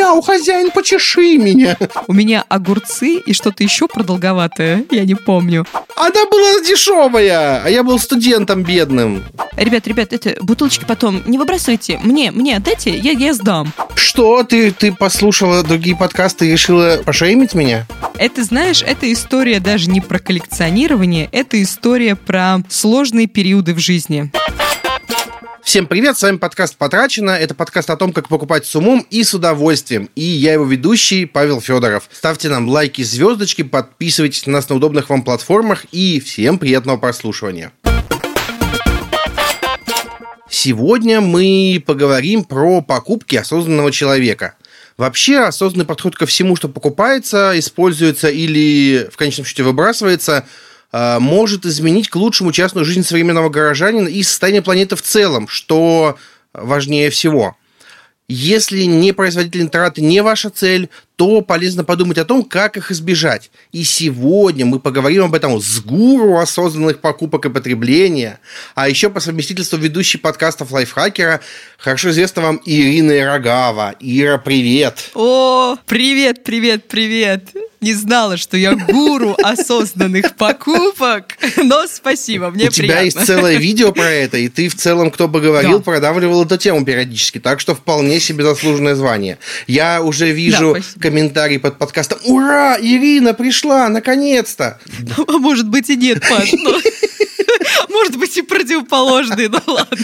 мяу, хозяин, почеши меня. У меня огурцы и что-то еще продолговатое, я не помню. Она была дешевая, а я был студентом бедным. Ребят, ребят, это бутылочки потом не выбрасывайте. Мне, мне отдайте, я, я сдам. Что, ты, ты послушала другие подкасты и решила пошеймить меня? Это, знаешь, это история даже не про коллекционирование, это история про сложные периоды в жизни. Всем привет, с вами подкаст «Потрачено». Это подкаст о том, как покупать с умом и с удовольствием. И я его ведущий Павел Федоров. Ставьте нам лайки, звездочки, подписывайтесь на нас на удобных вам платформах и всем приятного прослушивания. Сегодня мы поговорим про покупки осознанного человека. Вообще осознанный подход ко всему, что покупается, используется или в конечном счете выбрасывается – может изменить к лучшему частную жизнь современного горожанина и состояние планеты в целом, что важнее всего. Если не производительные траты не ваша цель, то полезно подумать о том, как их избежать. И сегодня мы поговорим об этом с гуру осознанных покупок и потребления, а еще по совместительству ведущий подкастов лайфхакера, хорошо известна вам Ирина Рогава. Ира, привет! О, привет, привет, привет! не знала, что я гуру осознанных покупок, но спасибо, мне У приятно. тебя есть целое видео про это, и ты в целом, кто бы говорил, да. продавливал эту тему периодически, так что вполне себе заслуженное звание. Я уже вижу да, комментарий под подкастом «Ура! Ирина пришла! Наконец-то!» А может быть и нет, Паш, но... Может быть и противоположный, ну ладно.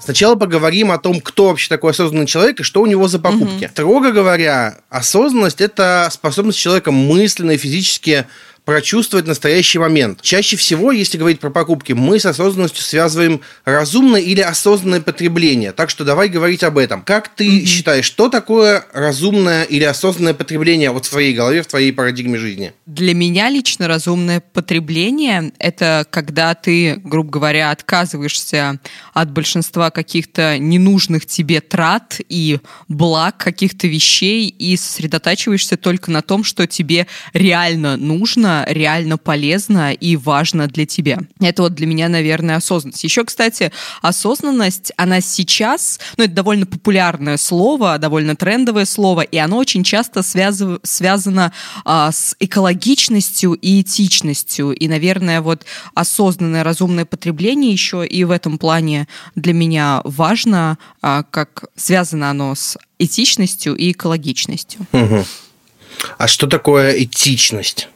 Сначала поговорим о том, кто вообще такой осознанный человек и что у него за покупки. Угу. Строго говоря, осознанность это способность человека мысленно и физически прочувствовать настоящий момент. Чаще всего, если говорить про покупки, мы с осознанностью связываем разумное или осознанное потребление. Так что давай говорить об этом. Как ты mm-hmm. считаешь, что такое разумное или осознанное потребление вот в твоей голове, в твоей парадигме жизни? Для меня лично разумное потребление – это когда ты, грубо говоря, отказываешься от большинства каких-то ненужных тебе трат и благ каких-то вещей и сосредотачиваешься только на том, что тебе реально нужно, реально полезно и важно для тебя. Это вот для меня, наверное, осознанность. Еще, кстати, осознанность, она сейчас, ну, это довольно популярное слово, довольно трендовое слово, и оно очень часто связыв, связано а, с экологичностью и этичностью. И, наверное, вот осознанное, разумное потребление еще и в этом плане для меня важно, а, как связано оно с этичностью и экологичностью. Угу. А что такое этичность?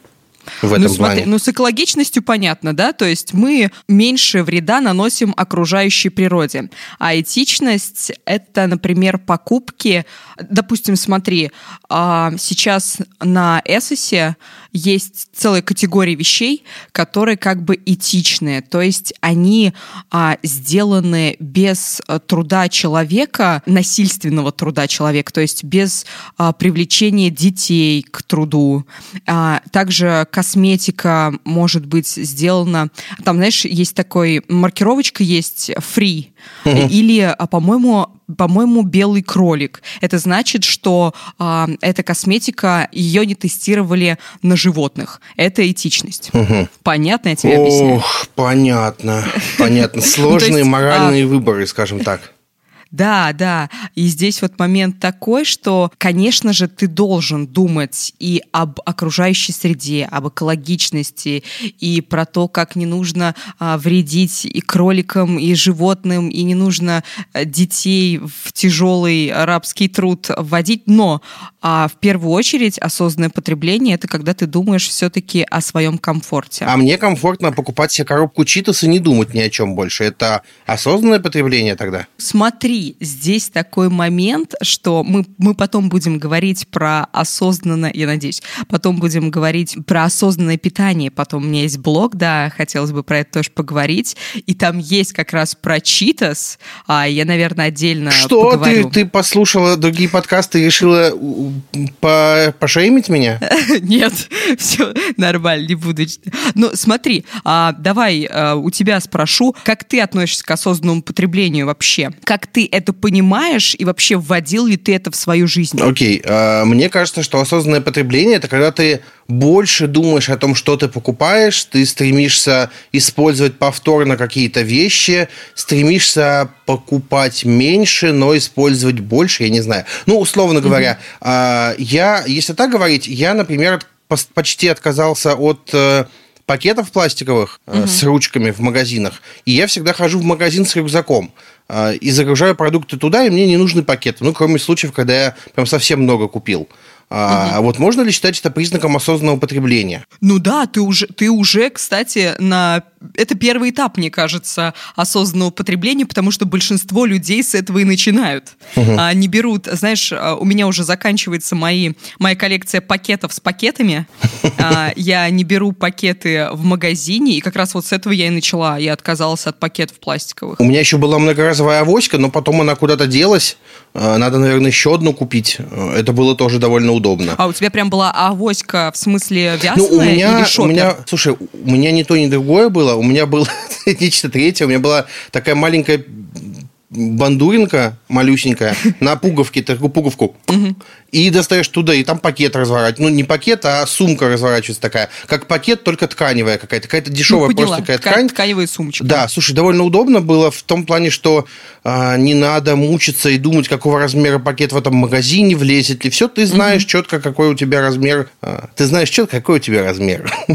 В этом ну, смотри, Ну, с экологичностью понятно, да, то есть мы меньше вреда наносим окружающей природе. А этичность — это, например, покупки. Допустим, смотри, а, сейчас на Эссосе есть целая категория вещей, которые как бы этичные, то есть они а, сделаны без а, труда человека, насильственного труда человека, то есть без а, привлечения детей к труду. А, также косметика может быть сделана, там, знаешь, есть такой маркировочка есть free, или, а, по-моему, по-моему, белый кролик. Это значит, что э, эта косметика, ее не тестировали на животных. Это этичность. Угу. Понятно я тебе Ох, объясняю? Ох, понятно. Понятно. Сложные моральные выборы, скажем так. Да, да. И здесь вот момент такой, что, конечно же, ты должен думать и об окружающей среде, об экологичности, и про то, как не нужно а, вредить и кроликам, и животным, и не нужно а, детей в тяжелый арабский труд вводить. Но а, в первую очередь осознанное потребление это когда ты думаешь все-таки о своем комфорте. А мне комфортно покупать себе коробку читос и не думать ни о чем больше. Это осознанное потребление тогда? Смотри, здесь такой момент, что мы, мы потом будем говорить про осознанное, я надеюсь, потом будем говорить про осознанное питание. Потом у меня есть блог, да, хотелось бы про это тоже поговорить. И там есть как раз про читас. А я, наверное, отдельно Что? Поговорю. Ты, ты послушала другие подкасты и решила по пошеймить меня? Нет, все нормально, не буду. Ну, смотри, а, давай а, у тебя спрошу, как ты относишься к осознанному потреблению вообще? Как ты это понимаешь и вообще вводил ли ты это в свою жизнь? Окей, okay. мне кажется, что осознанное потребление это когда ты больше думаешь о том, что ты покупаешь, ты стремишься использовать повторно какие-то вещи, стремишься покупать меньше, но использовать больше, я не знаю. Ну, условно говоря, mm-hmm. я, если так говорить, я, например, почти отказался от э, пакетов пластиковых угу. с ручками в магазинах, и я всегда хожу в магазин с рюкзаком и загружаю продукты туда, и мне не нужны пакеты. Ну, кроме случаев, когда я прям совсем много купил. А угу. вот можно ли считать это признаком осознанного потребления? Ну да, ты уже, ты уже, кстати, на это первый этап, мне кажется, осознанного потребления, потому что большинство людей с этого и начинают. Угу. А, не берут, знаешь, а, у меня уже заканчивается мои, моя коллекция пакетов с пакетами. А, я не беру пакеты в магазине, и как раз вот с этого я и начала. Я отказалась от пакетов пластиковых. У меня еще была многоразовая авоська, но потом она куда-то делась. А, надо, наверное, еще одну купить. Это было тоже довольно удобно. А у тебя прям была авоська в смысле вязаная ну, у меня, или шопер? У меня, слушай, у меня ни то, ни другое было. У меня было нечто третье. У меня была такая маленькая бандуринка малюсенькая на пуговке, такую пуговку, и достаешь туда, и там пакет разворачивать. Ну, не пакет, а сумка разворачивается такая. Как пакет, только тканевая какая-то. Какая-то дешевая ну, просто такая ткань. Тканевая сумочка. Да, слушай, довольно удобно было в том плане, что а, не надо мучиться и думать, какого размера пакет в этом магазине влезет ли. Все, ты знаешь угу. четко, какой у тебя размер. А, ты знаешь четко, какой у тебя размер.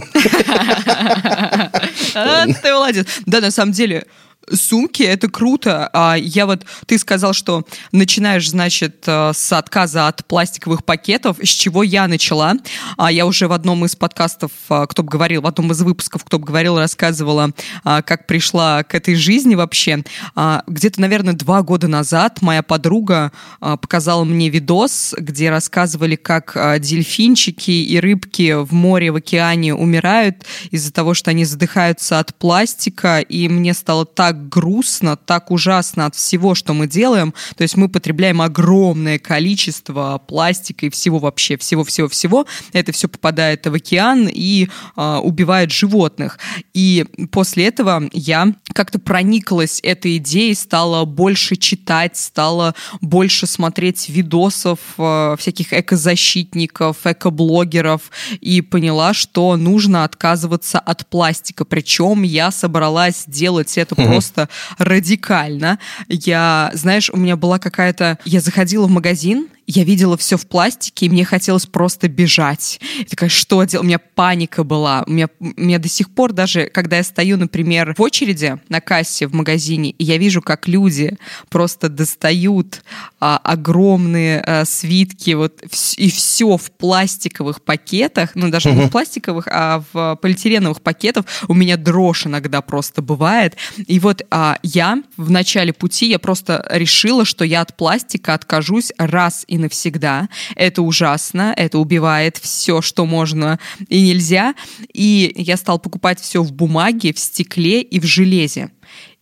Ты молодец. Да, на самом деле, сумки, это круто. А я вот, ты сказал, что начинаешь, значит, э, с отказа от пластиковых пакетов, с чего я начала. А я уже в одном из подкастов, э, кто бы говорил, в одном из выпусков, кто бы говорил, рассказывала, э, как пришла к этой жизни вообще. А, где-то, наверное, два года назад моя подруга показала мне видос, где рассказывали, как дельфинчики и рыбки в море, в океане умирают из-за того, что они задыхаются от пластика, и мне стало так так грустно, так ужасно от всего, что мы делаем. То есть мы потребляем огромное количество пластика и всего вообще, всего-всего-всего. Это все попадает в океан и э, убивает животных. И после этого я как-то прониклась этой идеей, стала больше читать, стала больше смотреть видосов э, всяких экозащитников, экоблогеров и поняла, что нужно отказываться от пластика. Причем я собралась делать это просто просто радикально. Я, знаешь, у меня была какая-то... Я заходила в магазин, я видела все в пластике, и мне хотелось просто бежать. Я такая, что делать? У меня паника была. У меня, у меня до сих пор даже, когда я стою, например, в очереди на кассе в магазине, и я вижу, как люди просто достают а, огромные а, свитки, вот, и все в пластиковых пакетах, ну, даже не в пластиковых, а в полиэтиленовых пакетах, у меня дрожь иногда просто бывает. И вот а, я в начале пути, я просто решила, что я от пластика откажусь раз и навсегда. Это ужасно, это убивает все, что можно и нельзя. И я стал покупать все в бумаге, в стекле и в железе.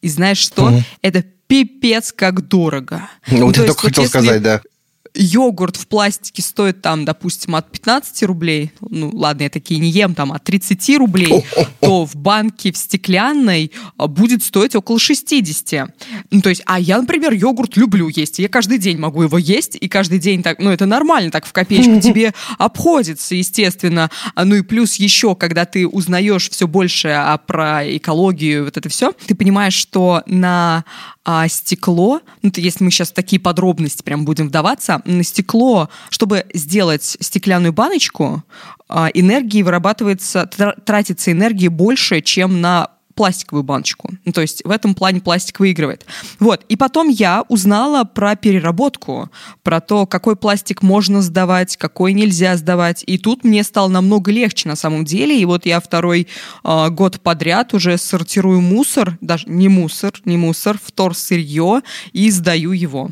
И знаешь что? Угу. Это пипец как дорого. Ну, ну я только хотел если... сказать, да йогурт в пластике стоит там, допустим, от 15 рублей, ну ладно, я такие не ем, там от 30 рублей, то в банке в стеклянной а, будет стоить около 60. Ну, то есть, а я, например, йогурт люблю есть, я каждый день могу его есть, и каждый день так, ну, это нормально, так в копеечку тебе обходится, естественно. А, ну и плюс еще, когда ты узнаешь все больше а, про экологию, вот это все, ты понимаешь, что на а, стекло, ну, то если мы сейчас в такие подробности прям будем вдаваться, на стекло, чтобы сделать стеклянную баночку, а, энергии вырабатывается, тратится энергии больше, чем на пластиковую баночку. Ну, то есть в этом плане пластик выигрывает. Вот. И потом я узнала про переработку, про то, какой пластик можно сдавать, какой нельзя сдавать. И тут мне стало намного легче на самом деле. И вот я второй э, год подряд уже сортирую мусор, даже не мусор, не мусор, вторсырье и сдаю его.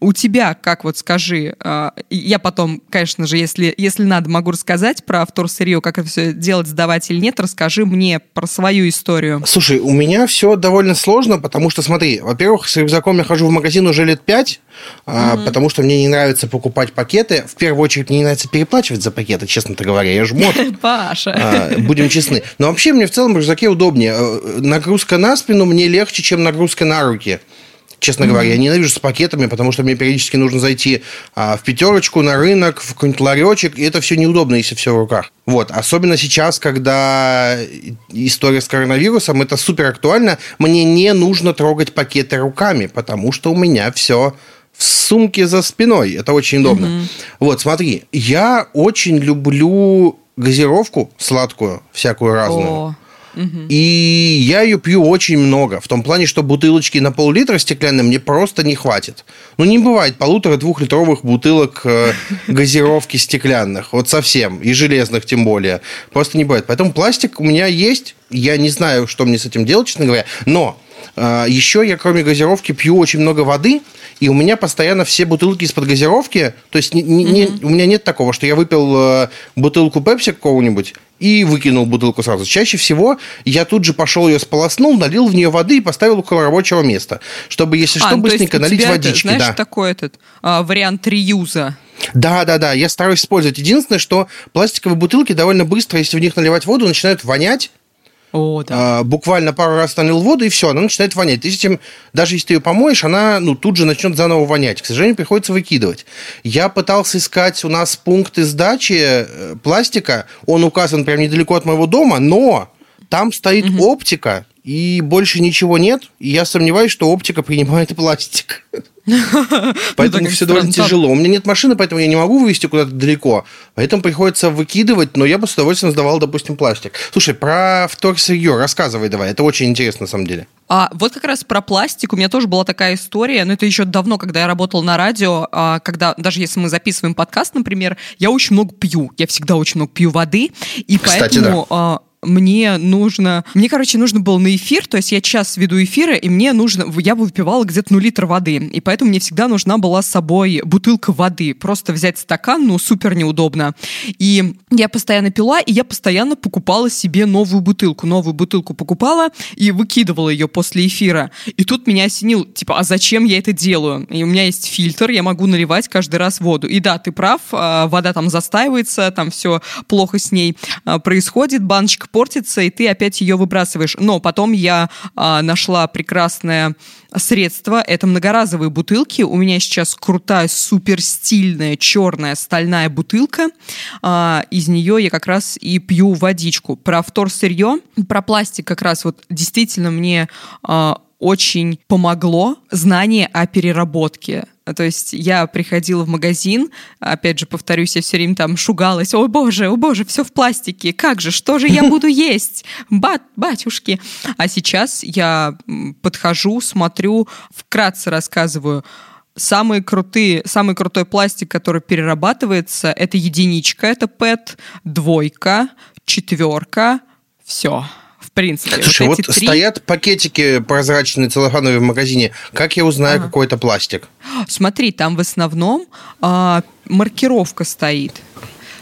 У тебя, как вот скажи, э, я потом, конечно же, если, если надо, могу рассказать про вторсырье, как это все делать, сдавать или нет, расскажи мне про свою историю. Слушай, у меня все довольно сложно, потому что, смотри, во-первых, с рюкзаком я хожу в магазин уже лет пять, mm-hmm. потому что мне не нравится покупать пакеты. В первую очередь, мне не нравится переплачивать за пакеты, честно говоря. Я жмот. Паша. А, будем честны. Но вообще мне в целом в рюкзаке удобнее. Э, нагрузка на спину мне легче, чем нагрузка на руки. Честно mm-hmm. говоря. Я ненавижу с пакетами, потому что мне периодически нужно зайти а, в пятерочку, на рынок, в какой-нибудь ларечек, и это все неудобно, если все в руках. Вот. Особенно сейчас, когда история с коронавирусом, это супер актуально. Мне не нужно трогать пакеты руками, потому что у меня все в сумке за спиной. Это очень удобно. Mm-hmm. Вот, смотри, я очень люблю газировку сладкую, всякую разную. И я ее пью очень много. В том плане, что бутылочки на пол-литра стеклянные мне просто не хватит. Ну, не бывает полутора-двухлитровых бутылок э, газировки стеклянных. Вот совсем. И железных тем более. Просто не бывает. Поэтому пластик у меня есть. Я не знаю, что мне с этим делать, честно говоря. Но еще я, кроме газировки, пью очень много воды. И у меня постоянно все бутылки из-под газировки. То есть не, не, mm-hmm. у меня нет такого, что я выпил э, бутылку пепси какого-нибудь и выкинул бутылку сразу. Чаще всего я тут же пошел ее сполоснул, налил в нее воды и поставил около рабочего места, чтобы, если а, что, быстренько налить водички. Это, знаешь, да. такой этот а, вариант реюза. Да, да, да, я стараюсь использовать. Единственное, что пластиковые бутылки довольно быстро, если в них наливать воду, начинают вонять, о, да. а, буквально пару раз налил воду, и все, она начинает вонять. Ты этим, даже если ты ее помоешь, она ну, тут же начнет заново вонять. К сожалению, приходится выкидывать. Я пытался искать у нас пункты сдачи э, пластика. Он указан прямо недалеко от моего дома, но там стоит угу. оптика, и больше ничего нет. И я сомневаюсь, что оптика принимает пластик. Поэтому все довольно тяжело. У меня нет машины, поэтому я не могу вывести куда-то далеко. Поэтому приходится выкидывать, но я бы с удовольствием сдавал, допустим, пластик. Слушай, про вторсырье рассказывай давай. Это очень интересно, на самом деле. А вот как раз про пластик у меня тоже была такая история, но это еще давно, когда я работала на радио, а, когда даже если мы записываем подкаст, например, я очень много пью, я всегда очень много пью воды, и Кстати, поэтому да а, мне нужно... Мне, короче, нужно было на эфир, то есть я час веду эфиры, и мне нужно... Я выпивала где-то, ну, литр воды, и поэтому мне всегда нужна была с собой бутылка воды. Просто взять стакан, ну, супер неудобно. И я постоянно пила, и я постоянно покупала себе новую бутылку. Новую бутылку покупала и выкидывала ее после эфира. И тут меня осенил, типа, а зачем я это делаю? И у меня есть фильтр, я могу наливать каждый раз воду. И да, ты прав, а, вода там застаивается, там все плохо с ней а, происходит, баночка портится, и ты опять ее выбрасываешь. Но потом я а, нашла прекрасное средство. Это многоразовые бутылки. У меня сейчас крутая, супер стильная черная стальная бутылка. А, из нее я как раз и пью водичку. Про вторсырье, про пластик как раз вот действительно мне а, очень помогло знание о переработке. То есть я приходила в магазин, опять же, повторюсь, я все время там шугалась, о боже, о боже, все в пластике, как же, что же я буду есть? Бат, батюшки. А сейчас я подхожу, смотрю, вкратце рассказываю, самые крутые, самый крутой пластик, который перерабатывается, это единичка, это PET, двойка, четверка, все в принципе. Слушай, вот, вот три... стоят пакетики прозрачные целлофановые в магазине. Как я узнаю, ага. какой это пластик? Смотри, там в основном а, маркировка стоит.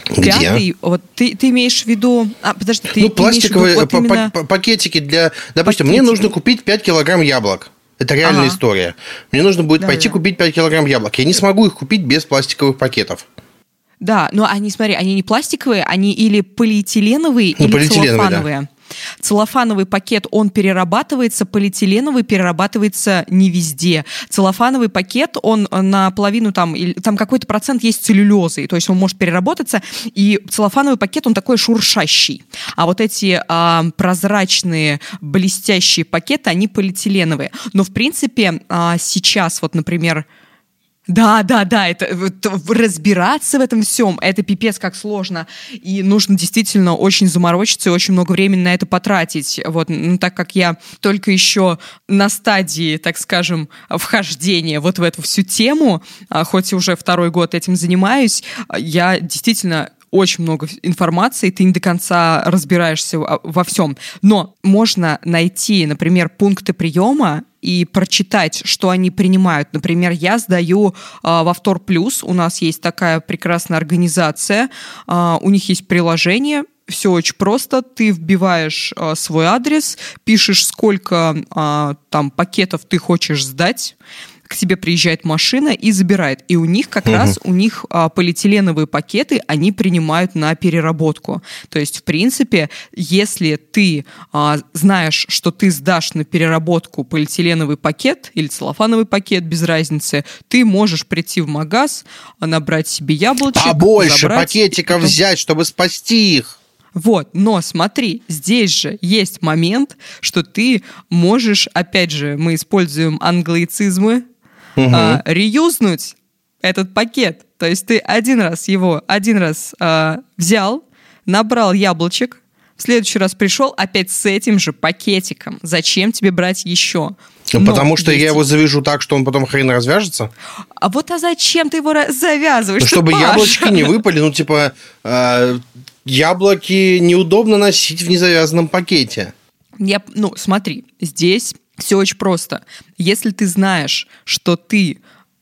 Где? Пятый, вот ты, ты имеешь в виду... А, подожди, ты Ну, пластиковые виду, вот именно... пакетики для... Допустим, пакетики. мне нужно купить 5 килограмм яблок. Это реальная ага. история. Мне нужно будет да, пойти да. купить 5 килограмм яблок. Я не смогу их купить без пластиковых пакетов. Да, но они, смотри, они не пластиковые, они или полиэтиленовые, ну, или полиэтиленовые, целлофановые. Да. Целлофановый пакет, он перерабатывается, полиэтиленовый перерабатывается не везде. Целлофановый пакет, он наполовину там, там какой-то процент есть целлюлезы, то есть он может переработаться, и целлофановый пакет, он такой шуршащий. А вот эти а, прозрачные, блестящие пакеты, они полиэтиленовые. Но, в принципе, а, сейчас вот, например, да, да, да, это вот, разбираться в этом всем, это пипец как сложно. И нужно действительно очень заморочиться и очень много времени на это потратить. Вот, ну, так как я только еще на стадии, так скажем, вхождения вот в эту всю тему, а, хоть и уже второй год этим занимаюсь, я действительно очень много информации, ты не до конца разбираешься во всем. Но можно найти, например, пункты приема и прочитать, что они принимают. Например, я сдаю э, во Втор Плюс, у нас есть такая прекрасная организация, э, у них есть приложение, все очень просто. Ты вбиваешь э, свой адрес, пишешь, сколько э, там пакетов ты хочешь сдать, к тебе приезжает машина и забирает. И у них как угу. раз, у них а, полиэтиленовые пакеты, они принимают на переработку. То есть, в принципе, если ты а, знаешь, что ты сдашь на переработку полиэтиленовый пакет или целлофановый пакет, без разницы, ты можешь прийти в магаз, набрать себе яблочек, Побольше забрать, пакетиков взять, чтобы спасти их. Вот, но смотри, здесь же есть момент, что ты можешь, опять же, мы используем англоицизмы, угу. а, реюзнуть этот пакет. То есть ты один раз его, один раз а, взял, набрал яблочек, в следующий раз пришел опять с этим же пакетиком. Зачем тебе брать еще? Ну, Но Потому что есть... я его завяжу так, что он потом хрен развяжется. А вот а зачем ты его завязываешь? Ну, чтобы Паша? яблочки не выпали. Ну, типа, э, яблоки неудобно носить в незавязанном пакете. Я, ну, смотри, здесь все очень просто. Если ты знаешь, что ты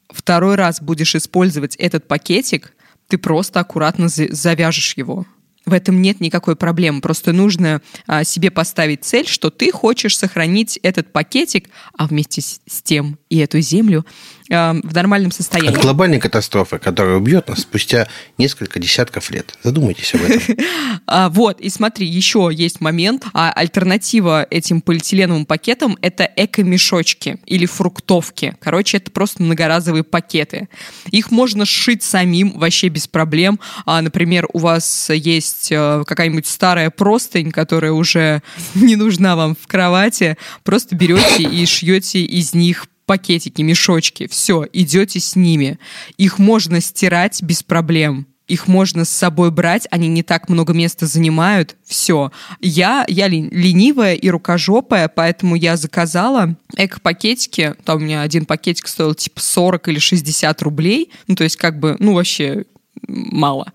второй раз будешь использовать этот пакетик, ты просто аккуратно завяжешь его. В этом нет никакой проблемы. Просто нужно а, себе поставить цель, что ты хочешь сохранить этот пакетик, а вместе с, тем и эту землю в нормальном состоянии. От глобальной катастрофы, которая убьет нас спустя несколько десятков лет. Задумайтесь об этом. а, вот, и смотри, еще есть момент. А альтернатива этим полиэтиленовым пакетам – это эко-мешочки или фруктовки. Короче, это просто многоразовые пакеты. Их можно сшить самим вообще без проблем. А, например, у вас есть э, какая-нибудь старая простынь, которая уже не нужна вам в кровати, просто берете и шьете из них пакетики, мешочки, все, идете с ними. Их можно стирать без проблем. Их можно с собой брать, они не так много места занимают. Все. Я, я ленивая и рукожопая, поэтому я заказала эко-пакетики. Там у меня один пакетик стоил типа 40 или 60 рублей. Ну, то есть как бы, ну, вообще мало.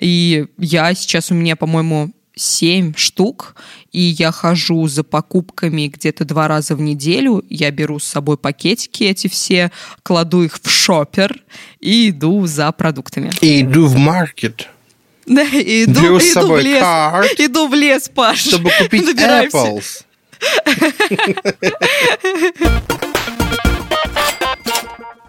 И я сейчас у меня, по-моему, 7 штук, и я хожу за покупками где-то два раза в неделю. Я беру с собой пакетики эти все, кладу их в шопер и иду за продуктами. И иду в маркет. Да, иду, Беру с собой в лес. Карт, иду в лес, Паш. Чтобы купить apples.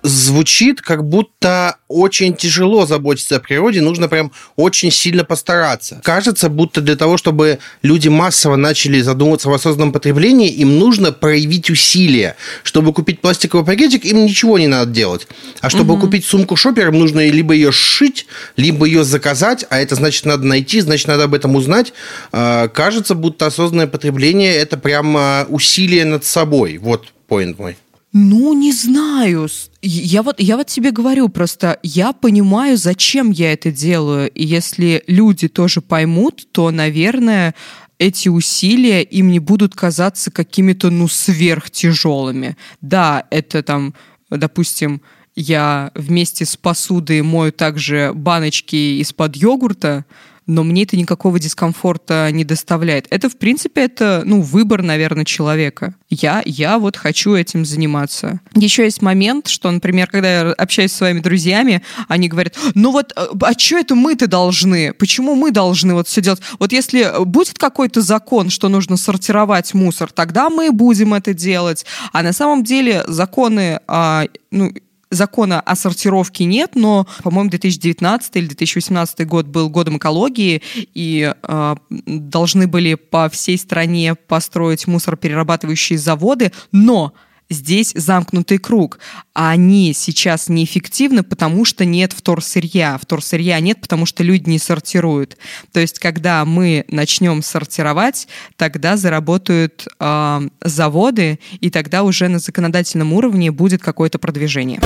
звучит, как будто очень тяжело заботиться о природе, нужно прям очень сильно постараться. Кажется, будто для того, чтобы люди массово начали задумываться в осознанном потреблении, им нужно проявить усилия. Чтобы купить пластиковый пакетик, им ничего не надо делать. А чтобы угу. купить сумку шопер, им нужно либо ее сшить, либо ее заказать, а это значит надо найти, значит надо об этом узнать. А, кажется, будто осознанное потребление – это прям усилие над собой. Вот поинт мой. Ну, не знаю. Я вот, я вот тебе говорю, просто я понимаю, зачем я это делаю. И если люди тоже поймут, то, наверное, эти усилия им не будут казаться какими-то, ну, сверхтяжелыми. Да, это там, допустим, я вместе с посудой мою также баночки из-под йогурта, но мне это никакого дискомфорта не доставляет. Это, в принципе, это, ну, выбор, наверное, человека. Я, я вот хочу этим заниматься. Еще есть момент, что, например, когда я общаюсь с своими друзьями, они говорят, ну вот, э, а что это мы-то должны? Почему мы должны вот все делать? Вот если будет какой-то закон, что нужно сортировать мусор, тогда мы будем это делать. А на самом деле законы, а, ну, закона о сортировке нет, но, по-моему, 2019 или 2018 год был годом экологии, и э, должны были по всей стране построить мусороперерабатывающие заводы, но здесь замкнутый круг. А они сейчас неэффективны, потому что нет вторсырья. Вторсырья нет, потому что люди не сортируют. То есть, когда мы начнем сортировать, тогда заработают э, заводы, и тогда уже на законодательном уровне будет какое-то продвижение.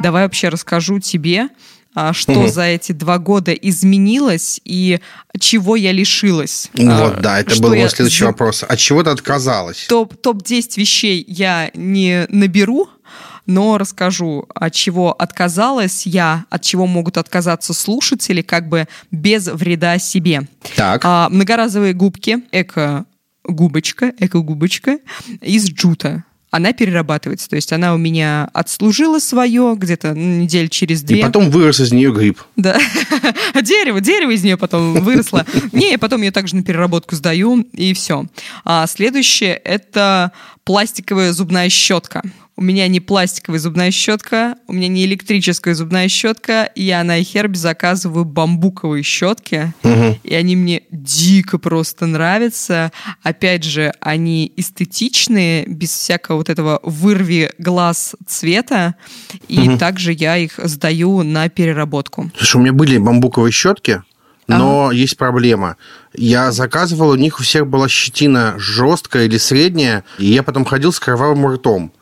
Давай вообще расскажу тебе, что угу. за эти два года изменилось и чего я лишилась. Вот, а, да, это был мой следующий за... вопрос. От чего ты отказалась? Топ, топ-10 вещей я не наберу, но расскажу, от чего отказалась я, от чего могут отказаться слушатели, как бы без вреда себе. Так. А, многоразовые губки, эко-губочка, эко-губочка из джута она перерабатывается. То есть она у меня отслужила свое где-то недель через две. И потом вырос из нее гриб. Да. дерево, дерево из нее потом выросло. Не, потом ее также на переработку сдаю, и все. А следующее – это пластиковая зубная щетка. У меня не пластиковая зубная щетка, у меня не электрическая зубная щетка. Я на iHerb заказываю бамбуковые щетки, угу. и они мне дико просто нравятся. Опять же, они эстетичные, без всякого вот этого вырви глаз цвета. И угу. также я их сдаю на переработку. Слушай, у меня были бамбуковые щетки, но ага. есть проблема. Я заказывал, у них у всех была щетина жесткая или средняя, и я потом ходил с кровавым ртом.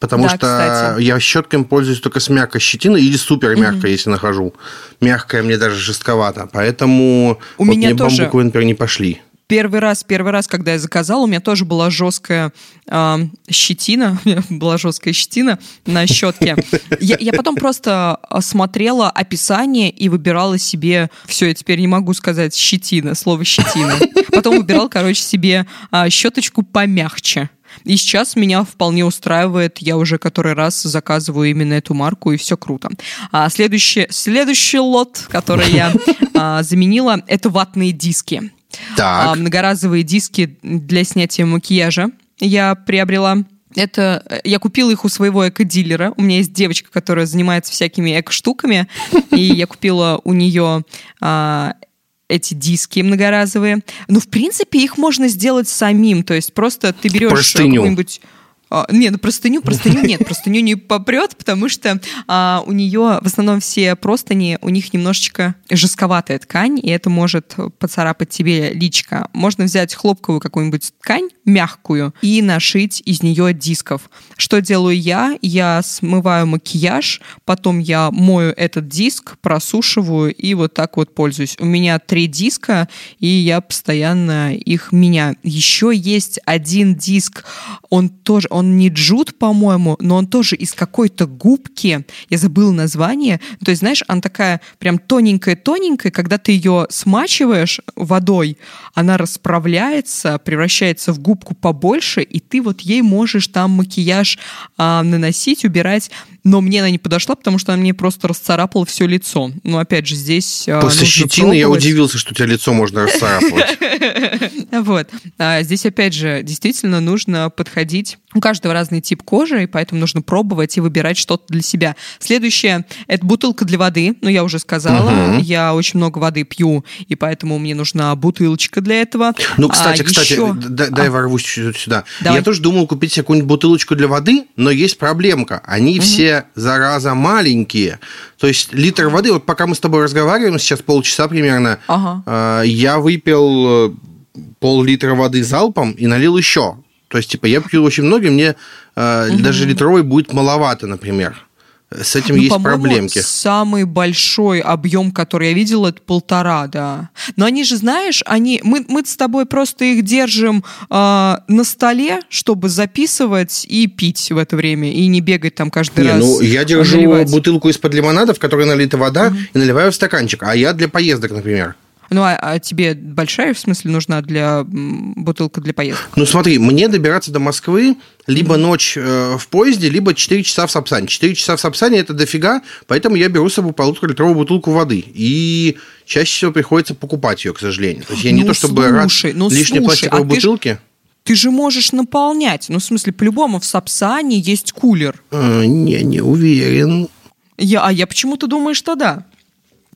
Потому да, что кстати. я щетками пользуюсь только с мягкой щетиной или супер мягкой, угу. если нахожу. Мягкая мне даже жестковато. Поэтому у вот меня мне тоже... бамбуковые, например, не пошли первый раз, первый раз, когда я заказала, у меня тоже была жесткая э, щетина, у меня была жесткая щетина на щетке. Я, я потом просто смотрела описание и выбирала себе, все, я теперь не могу сказать щетина, слово щетина. Потом выбирал, короче, себе э, щеточку помягче. И сейчас меня вполне устраивает, я уже который раз заказываю именно эту марку, и все круто. А следующий, следующий лот, который я а, заменила, это ватные диски. Так. А, многоразовые диски для снятия макияжа я приобрела. Это я купила их у своего эко-дилера. У меня есть девочка, которая занимается всякими эко-штуками, и я купила у нее а, эти диски многоразовые. Ну, в принципе, их можно сделать самим. То есть просто ты берешь какую-нибудь а, не, ну простыню, простыню нет, простыню не попрет, потому что а, у нее в основном все простыни, у них немножечко жестковатая ткань, и это может поцарапать тебе личка. Можно взять хлопковую какую-нибудь ткань, мягкую, и нашить из нее дисков. Что делаю я? Я смываю макияж, потом я мою этот диск, просушиваю и вот так вот пользуюсь. У меня три диска, и я постоянно их меняю. Еще есть один диск, он тоже, он не джут, по-моему, но он тоже из какой-то губки, я забыла название, то есть, знаешь, она такая прям тоненькая-тоненькая, когда ты ее смачиваешь водой, она расправляется, превращается в губку побольше, и ты вот ей можешь там макияж а, наносить, убирать но мне она не подошла, потому что она мне просто расцарапала все лицо. Ну, опять же, здесь а, После щетины я удивился, что у тебя лицо можно расцарапывать. Вот. А здесь, опять же, действительно нужно подходить. У каждого разный тип кожи, и поэтому нужно пробовать и выбирать что-то для себя. Следующее – это бутылка для воды. Ну, я уже сказала, я очень много воды пью, и поэтому мне нужна бутылочка для этого. Ну, кстати, а, кстати, еще... дай а. ворвусь сюда. Давай. Я тоже думал купить себе какую-нибудь бутылочку для воды, но есть проблемка. Они угу. все зараза, маленькие. То есть литр воды, вот пока мы с тобой разговариваем, сейчас полчаса примерно, ага. э, я выпил э, пол-литра воды залпом и налил еще. То есть, типа, я пью очень много, мне э, угу. даже литровой будет маловато, например. С этим ну, есть проблемки. Самый большой объем, который я видела, это полтора, да. Но они же, знаешь, они мы, мы с тобой просто их держим э, на столе, чтобы записывать и пить в это время, и не бегать там каждый не, раз. Ну, я держу наливать. бутылку из-под лимонада, в которой налита вода, угу. и наливаю в стаканчик. А я для поездок, например. Ну, а, а тебе большая, в смысле, нужна для бутылка для поездки? Ну, смотри, мне добираться до Москвы либо ночь э, в поезде, либо 4 часа в Сапсане. 4 часа в Сапсане – это дофига, поэтому я беру с собой полуторалитровую бутылку воды. И чаще всего приходится покупать ее, к сожалению. То есть я ну, не то чтобы слушай, рад ну, лишней пластиковой а бутылки. Ты же можешь наполнять. Ну, в смысле, по-любому в Сапсане есть кулер. А, не, не уверен. Я, а я почему-то думаю, что да.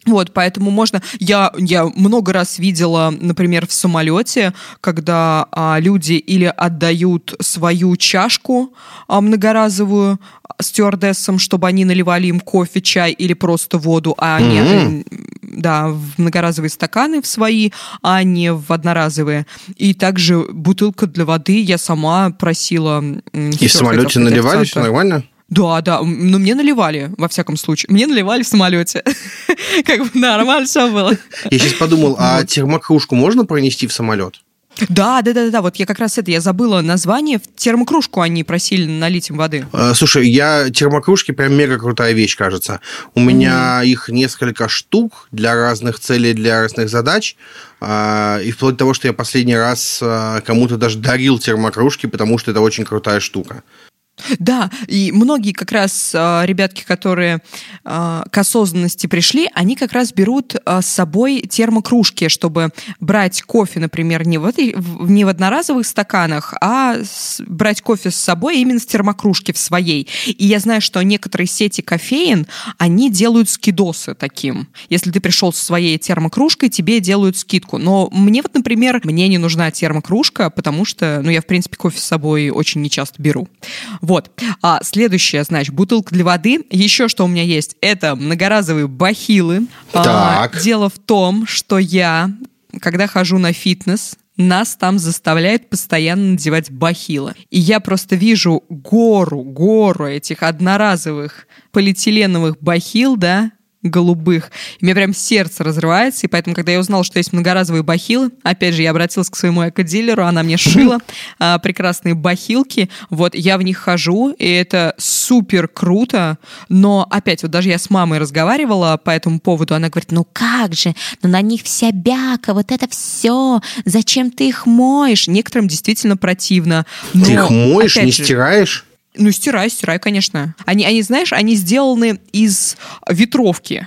Вот, поэтому можно... Я, я много раз видела, например, в самолете, когда а, люди или отдают свою чашку а, многоразовую стюардессам, чтобы они наливали им кофе, чай или просто воду, а они... Mm-hmm. Да, в многоразовые стаканы в свои, а не в одноразовые. И также бутылка для воды я сама просила... И в самолете наливали, все нормально? Да, да, но мне наливали, во всяком случае. Мне наливали в самолете. Как бы нормально все было. Я сейчас подумал, а термокружку можно пронести в самолет? Да, да, да, да, вот я как раз это, я забыла название, в термокружку они просили налить им воды. А, слушай, я термокружки прям мега крутая вещь, кажется. У меня их несколько штук для разных целей, для разных задач. А, и вплоть до того, что я последний раз а, кому-то даже дарил термокружки, потому что это очень крутая штука. Да, и многие как раз э, ребятки, которые э, к осознанности пришли, они как раз берут э, с собой термокружки, чтобы брать кофе, например, не в, не в одноразовых стаканах, а брать кофе с собой именно с термокружки в своей. И я знаю, что некоторые сети кофеин, они делают скидосы таким. Если ты пришел со своей термокружкой, тебе делают скидку. Но мне вот, например, мне не нужна термокружка, потому что, ну, я, в принципе, кофе с собой очень нечасто беру. Вот. А следующее, значит, бутылка для воды. Еще что у меня есть, это многоразовые бахилы. А, так. А, дело в том, что я, когда хожу на фитнес, нас там заставляет постоянно надевать бахилы. И я просто вижу гору, гору этих одноразовых полиэтиленовых бахил, да, голубых. И мне прям сердце разрывается, и поэтому, когда я узнала, что есть многоразовые бахилы, опять же, я обратилась к своему экодилеру, она мне шила а, прекрасные бахилки, вот, я в них хожу, и это супер круто, но опять, вот даже я с мамой разговаривала по этому поводу, она говорит, ну как же, ну на них вся бяка, вот это все, зачем ты их моешь? Некоторым действительно противно. Но, ты их моешь, не же, стираешь? Ну, стирай, стирай, конечно. Они, они, знаешь, они сделаны из ветровки.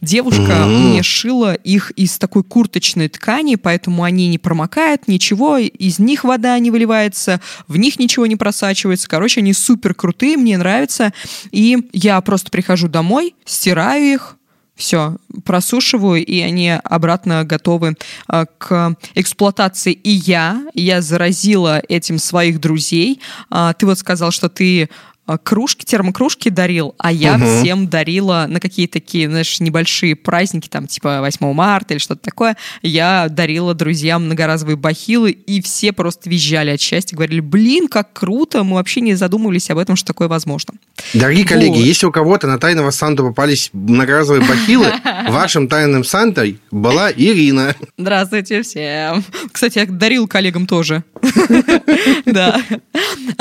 Девушка mm-hmm. мне шила их из такой курточной ткани, поэтому они не промокают, ничего, из них вода не выливается, в них ничего не просачивается. Короче, они супер крутые, мне нравятся. И я просто прихожу домой, стираю их, все, просушиваю, и они обратно готовы э, к эксплуатации. И я, я заразила этим своих друзей. Э, ты вот сказал, что ты кружки, термокружки дарил, а я угу. всем дарила на какие-то такие, знаешь, небольшие праздники, там, типа 8 марта или что-то такое, я дарила друзьям многоразовые бахилы, и все просто визжали от счастья, говорили, блин, как круто, мы вообще не задумывались об этом, что такое возможно. Дорогие вот. коллеги, если у кого-то на тайного Санту попались многоразовые бахилы, вашим тайным Сантой была Ирина. Здравствуйте всем. Кстати, я дарил коллегам тоже. Да.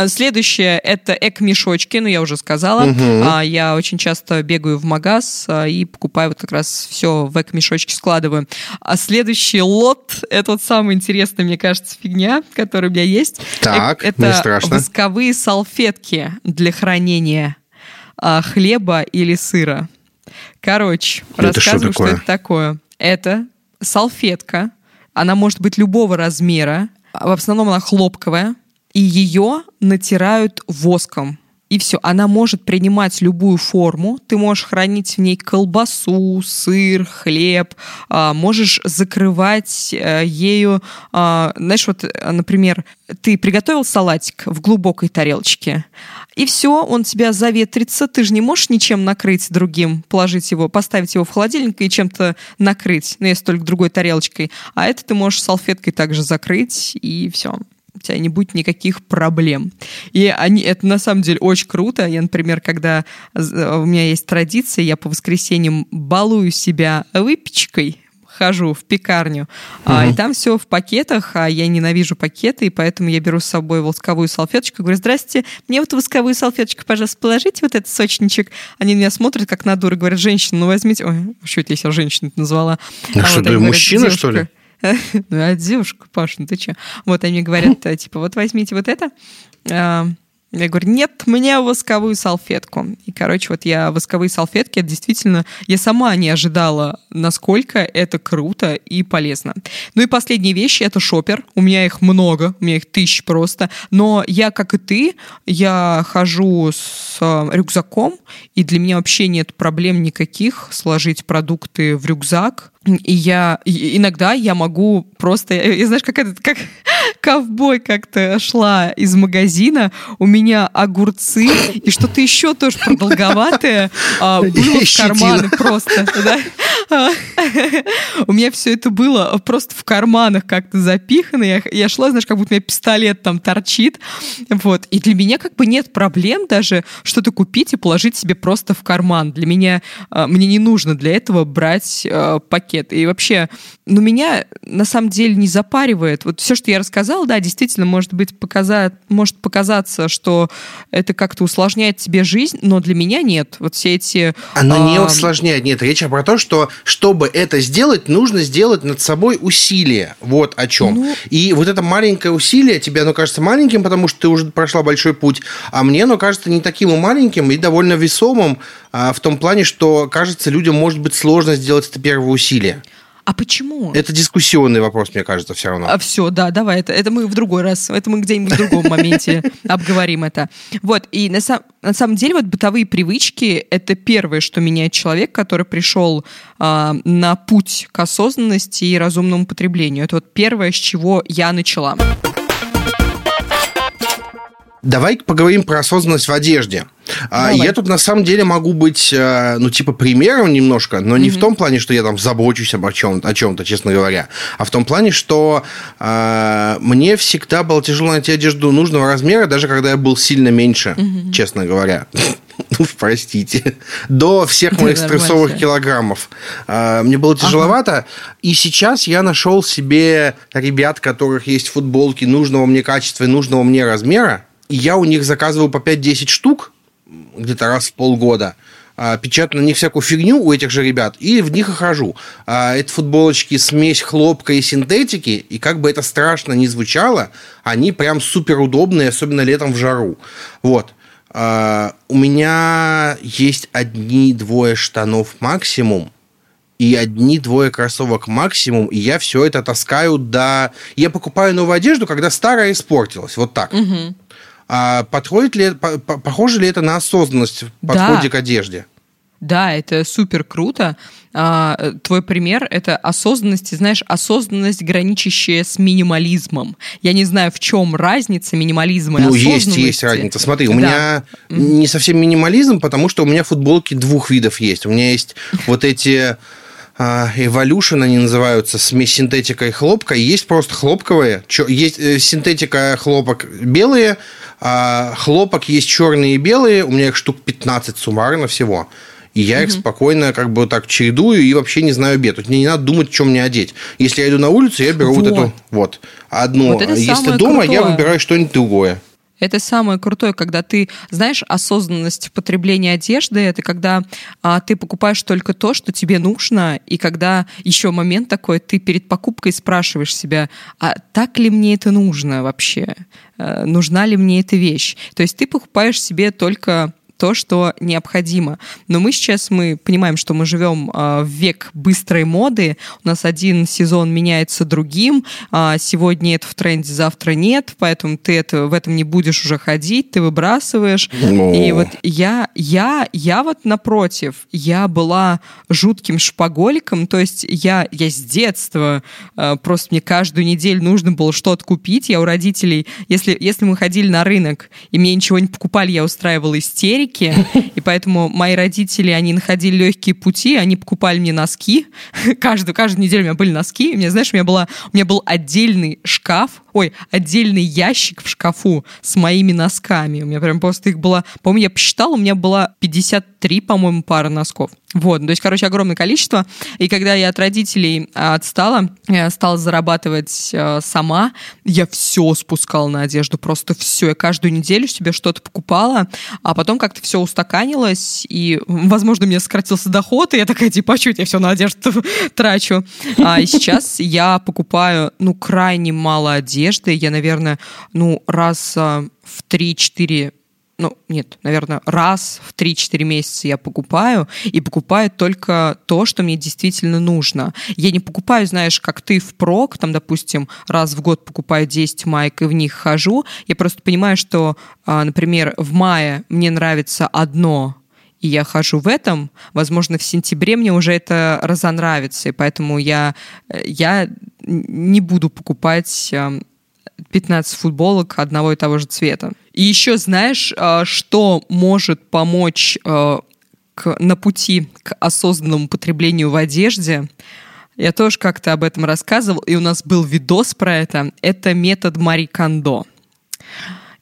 Следующее – это эк-мешочек точки, ну, я уже сказала. Угу. Я очень часто бегаю в магаз а, и покупаю вот как раз все в эко-мешочки складываю. А следующий лот — это вот самая интересная, мне кажется, фигня, которая у меня есть. Так, это не страшно. восковые салфетки для хранения а, хлеба или сыра. Короче, это рассказываю, что, что это такое. Это салфетка. Она может быть любого размера. В основном она хлопковая. И ее натирают воском и все. Она может принимать любую форму. Ты можешь хранить в ней колбасу, сыр, хлеб. А, можешь закрывать а, ею... А, знаешь, вот, например, ты приготовил салатик в глубокой тарелочке, и все, он тебя заветрится. Ты же не можешь ничем накрыть другим, положить его, поставить его в холодильник и чем-то накрыть, ну, если только другой тарелочкой. А это ты можешь салфеткой также закрыть, и все тебя не будет никаких проблем. И они, это на самом деле очень круто. Я, например, когда у меня есть традиция, я по воскресеньям балую себя выпечкой, хожу в пекарню, угу. а, и там все в пакетах, а я ненавижу пакеты, и поэтому я беру с собой восковую салфеточку, говорю, здрасте, мне вот восковую салфеточку, пожалуйста, положите вот этот сочничек. Они меня смотрят как на дуру, говорят, женщина, ну возьмите... Ой, что это я себя женщину назвала? А, а что, вот, ты мужчина, что ли? Ну, а девушка, Паш, ну ты что? Вот они говорят, э, типа, вот возьмите вот это. А, я говорю, нет, мне восковую салфетку. И, короче, вот я восковые салфетки, это действительно, я сама не ожидала, насколько это круто и полезно. Ну и последние вещи, это шопер. У меня их много, у меня их тысяч просто. Но я, как и ты, я хожу с э, рюкзаком, и для меня вообще нет проблем никаких сложить продукты в рюкзак, и я иногда я могу просто, я, знаешь, как этот, как ковбой как-то шла из магазина, у меня огурцы и что-то еще тоже продолговатое а, было в карманы просто. Да? У меня все это было просто в карманах как-то запихано. Я, я шла, знаешь, как будто у меня пистолет там торчит. Вот. И для меня как бы нет проблем даже что-то купить и положить себе просто в карман. Для меня, а, мне не нужно для этого брать а, пакет пакет. И вообще, ну, меня на самом деле не запаривает. Вот все, что я рассказала, да, действительно, может быть, показать, может показаться, что это как-то усложняет тебе жизнь, но для меня нет. Вот все эти... Оно а... не усложняет, нет. Речь про то, что чтобы это сделать, нужно сделать над собой усилие. Вот о чем. Ну... И вот это маленькое усилие тебе, оно кажется маленьким, потому что ты уже прошла большой путь, а мне оно кажется не таким и маленьким, и довольно весомым в том плане, что, кажется, людям может быть сложно сделать это первое усилие. А почему? Это дискуссионный вопрос, мне кажется, все равно. А все, да, давай, это, это мы в другой раз, это мы где-нибудь в другом моменте обговорим это. Вот, и на, сам, на самом деле вот бытовые привычки — это первое, что меняет человек, который пришел э, на путь к осознанности и разумному потреблению. Это вот первое, с чего я начала. Давай поговорим про осознанность в одежде. А, Давай. Я тут на самом деле могу быть, э, ну, типа, примером немножко, но не mm-hmm. в том плане, что я там забочусь об чем- о чем-то, честно говоря, а в том плане, что э, мне всегда было тяжело найти одежду нужного размера, даже когда я был сильно меньше, mm-hmm. честно говоря. Ну, простите, до всех моих стрессовых килограммов. А, мне было тяжеловато, и сейчас я нашел себе ребят, которых есть футболки нужного мне качества и нужного мне размера, я у них заказываю по 5-10 штук, где-то раз в полгода, а, печатаю на них всякую фигню у этих же ребят, и в них и хожу. А, это футболочки смесь хлопка и синтетики, и как бы это страшно не звучало, они прям супер удобные, особенно летом в жару. Вот. А, у меня есть одни-двое штанов максимум, и одни-двое кроссовок максимум, и я все это таскаю до... Я покупаю новую одежду, когда старая испортилась. Вот так. Угу. А подходит ли, похоже ли это на осознанность в подходе да. к одежде? Да, это супер круто. А, твой пример — это осознанность, знаешь, осознанность, граничащая с минимализмом. Я не знаю, в чем разница минимализма и осознанности. Ну, есть, есть разница. Смотри, у да. меня не совсем минимализм, потому что у меня футболки двух видов есть. У меня есть вот эти Evolution они называются, смесь синтетика и хлопка. Есть просто хлопковые, есть э, синтетика хлопок белые, а хлопок есть черные и белые, у меня их штук 15 суммарно всего. И я их спокойно как бы так чередую и вообще не знаю бед. Тут мне не надо думать, что мне одеть. Если я иду на улицу, я беру вот, вот эту вот одну. Вот Если дома, крутое. я выбираю что-нибудь другое. Это самое крутое, когда ты, знаешь, осознанность потребления одежды, это когда а, ты покупаешь только то, что тебе нужно, и когда еще момент такой, ты перед покупкой спрашиваешь себя, а так ли мне это нужно вообще? А, нужна ли мне эта вещь? То есть ты покупаешь себе только то, что необходимо. Но мы сейчас мы понимаем, что мы живем э, в век быстрой моды. У нас один сезон меняется другим. А сегодня это в тренде, завтра нет, поэтому ты это, в этом не будешь уже ходить, ты выбрасываешь. Но... И вот я, я, я вот напротив, я была жутким шпаголиком, то есть я, я с детства э, просто мне каждую неделю нужно было что-то купить. Я у родителей, если, если мы ходили на рынок и мне ничего не покупали, я устраивала истерики Америке, и поэтому мои родители, они находили легкие пути, они покупали мне носки. Каждую, каждую неделю у меня были носки. У меня, знаешь, у меня, была, у меня был отдельный шкаф, ой, отдельный ящик в шкафу с моими носками. У меня прям просто их было... По-моему, я посчитала, у меня было 53, по-моему, пара носков. Вот, то есть, короче, огромное количество. И когда я от родителей а, отстала, я стала зарабатывать э, сама, я все спускала на одежду, просто все. Я каждую неделю себе что-то покупала, а потом как-то все устаканилось, и, возможно, у меня сократился доход, и я такая, типа, а что я все на одежду трачу? А сейчас я покупаю, ну, крайне мало одежды. Я, наверное, ну, раз а, в 3-4 ну, нет, наверное, раз в 3-4 месяца я покупаю, и покупаю только то, что мне действительно нужно. Я не покупаю, знаешь, как ты впрок, там, допустим, раз в год покупаю 10 майк и в них хожу. Я просто понимаю, что, а, например, в мае мне нравится одно, и я хожу в этом, возможно, в сентябре мне уже это разонравится, и поэтому я, э, я не буду покупать 15 футболок одного и того же цвета. И еще знаешь, а, что может помочь а, на пути к осознанному потреблению в одежде? Я тоже как-то об этом рассказывал, и у нас был видос про это. Это метод Мари Кондо.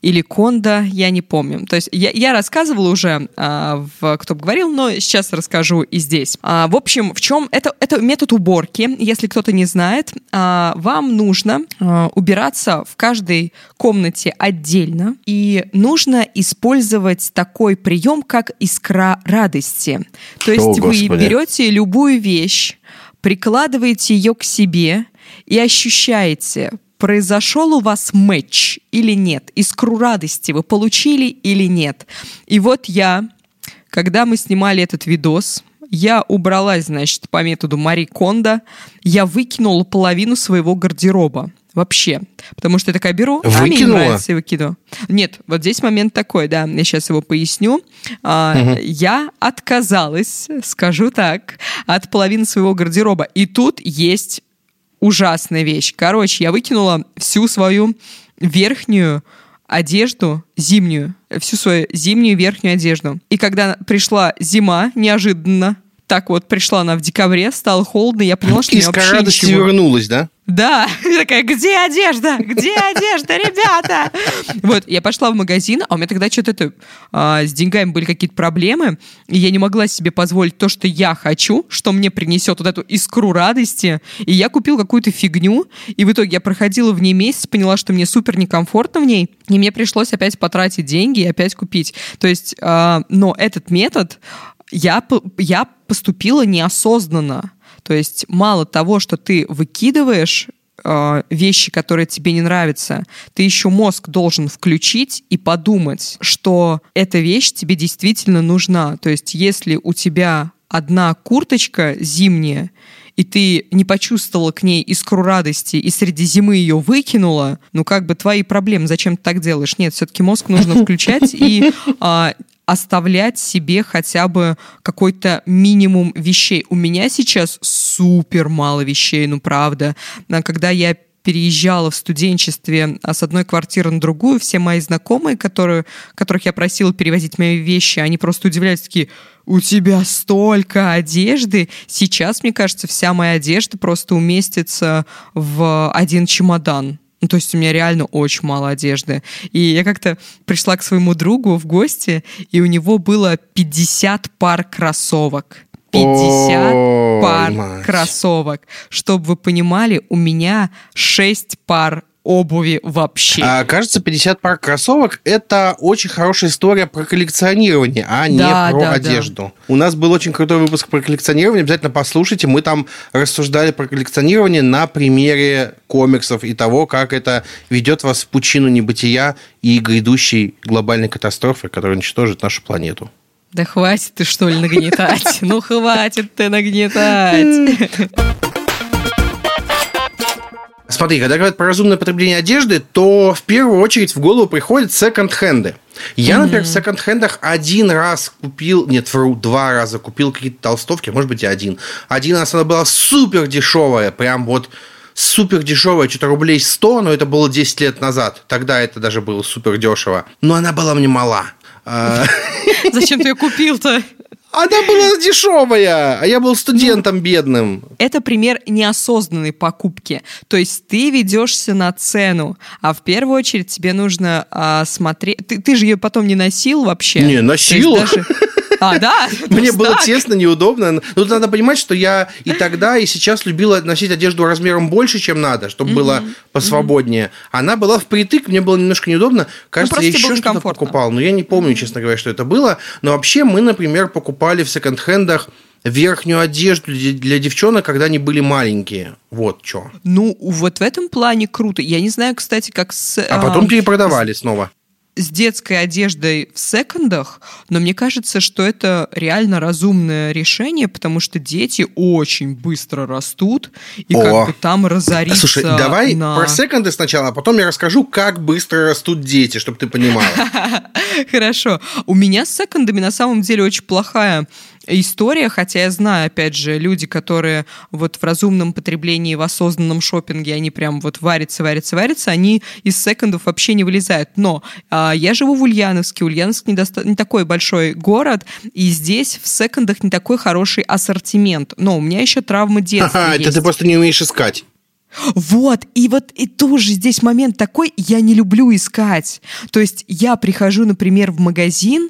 Или Конда, я не помню. То есть я, я рассказывала уже, а, в, кто бы говорил, но сейчас расскажу и здесь. А, в общем, в чем это, это метод уборки. Если кто-то не знает, а, вам нужно а, убираться в каждой комнате отдельно, и нужно использовать такой прием, как искра радости. То есть О, вы берете любую вещь, прикладываете ее к себе и ощущаете, произошел у вас матч или нет, искру радости вы получили или нет. И вот я, когда мы снимали этот видос, я убралась, значит, по методу Мари Кондо, я выкинула половину своего гардероба. Вообще. Потому что я такая беру, Выкинула? а мне нравится и выкидываю. Нет, вот здесь момент такой, да, я сейчас его поясню. А, угу. Я отказалась, скажу так, от половины своего гардероба. И тут есть ужасная вещь. Короче, я выкинула всю свою верхнюю одежду зимнюю, всю свою зимнюю верхнюю одежду. И когда пришла зима, неожиданно, так вот, пришла она в декабре, стало холодно, я поняла, что Из вообще ничего... вернулась, да? Да, я такая, где одежда? Где одежда, ребята? Вот, я пошла в магазин, а у меня тогда что-то это, а, с деньгами были какие-то проблемы, и я не могла себе позволить то, что я хочу, что мне принесет вот эту искру радости, и я купил какую-то фигню, и в итоге я проходила в ней месяц, поняла, что мне супер некомфортно в ней, и мне пришлось опять потратить деньги и опять купить. То есть, а, но этот метод, я, я поступила неосознанно. То есть мало того, что ты выкидываешь э, вещи, которые тебе не нравятся, ты еще мозг должен включить и подумать, что эта вещь тебе действительно нужна. То есть если у тебя одна курточка зимняя, и ты не почувствовала к ней искру радости и среди зимы ее выкинула, ну как бы твои проблемы, зачем ты так делаешь? Нет, все-таки мозг нужно включать и а, оставлять себе хотя бы какой-то минимум вещей. У меня сейчас супер мало вещей, ну правда. Когда я переезжала в студенчестве а с одной квартиры на другую, все мои знакомые, которые, которых я просила перевозить мои вещи, они просто удивляются, такие, у тебя столько одежды. Сейчас, мне кажется, вся моя одежда просто уместится в один чемодан. Ну, то есть у меня реально очень мало одежды. И я как-то пришла к своему другу в гости, и у него было 50 пар кроссовок. 50 пар кроссовок. Чтобы вы понимали, у меня 6 пар обуви вообще. А, кажется, 50 пар кроссовок – это очень хорошая история про коллекционирование, а не да, про да, одежду. Да. У нас был очень крутой выпуск про коллекционирование, обязательно послушайте. Мы там рассуждали про коллекционирование на примере комиксов и того, как это ведет вас в пучину небытия и грядущей глобальной катастрофы, которая уничтожит нашу планету. Да хватит ты, что ли, нагнетать? Ну, хватит ты нагнетать. Смотри, когда говорят про разумное потребление одежды, то в первую очередь в голову приходят секонд-хенды. Я, mm-hmm. например, в секонд-хендах один раз купил, нет, вру, два раза купил какие-то толстовки, может быть, и один. Один раз она была супер дешевая, прям вот супер дешевая, что-то рублей 100, но это было 10 лет назад. Тогда это даже было супер дешево. Но она была мне мала. А, Зачем ты ее купил-то? Она была дешевая, а я был студентом ну, бедным. Это пример неосознанной покупки. То есть ты ведешься на цену, а в первую очередь тебе нужно а, смотреть. Ты, ты же ее потом не носил вообще? Не, носил. Даже... А, да? Мне было тесно, неудобно. Ну, надо понимать, что я и тогда, и сейчас любила носить одежду размером больше, чем надо, чтобы было посвободнее. Она была впритык, мне было немножко неудобно. Кажется, я еще что-то покупал. Но я не помню, честно говоря, что это было. Но вообще мы, например, покупали в секонд-хендах верхнюю одежду для девчонок, когда они были маленькие. Вот что. Ну, вот в этом плане круто. Я не знаю, кстати, как с... А потом а, продавали снова с детской одеждой в секондах, но мне кажется, что это реально разумное решение, потому что дети очень быстро растут, и О. как бы там разориться Слушай, давай на... про секонды сначала, а потом я расскажу, как быстро растут дети, чтобы ты понимала. Хорошо. У меня с секондами на самом деле очень плохая история, хотя я знаю, опять же, люди, которые вот в разумном потреблении, в осознанном шопинге, они прям вот варятся, варятся, варятся, они из секондов вообще не вылезают. Но а, я живу в Ульяновске, Ульяновск не, доста- не такой большой город, и здесь в секондах не такой хороший ассортимент. Но у меня еще травмы детства Ага, это ты просто не умеешь искать. Вот, и вот и тоже здесь момент такой, я не люблю искать. То есть я прихожу, например, в магазин,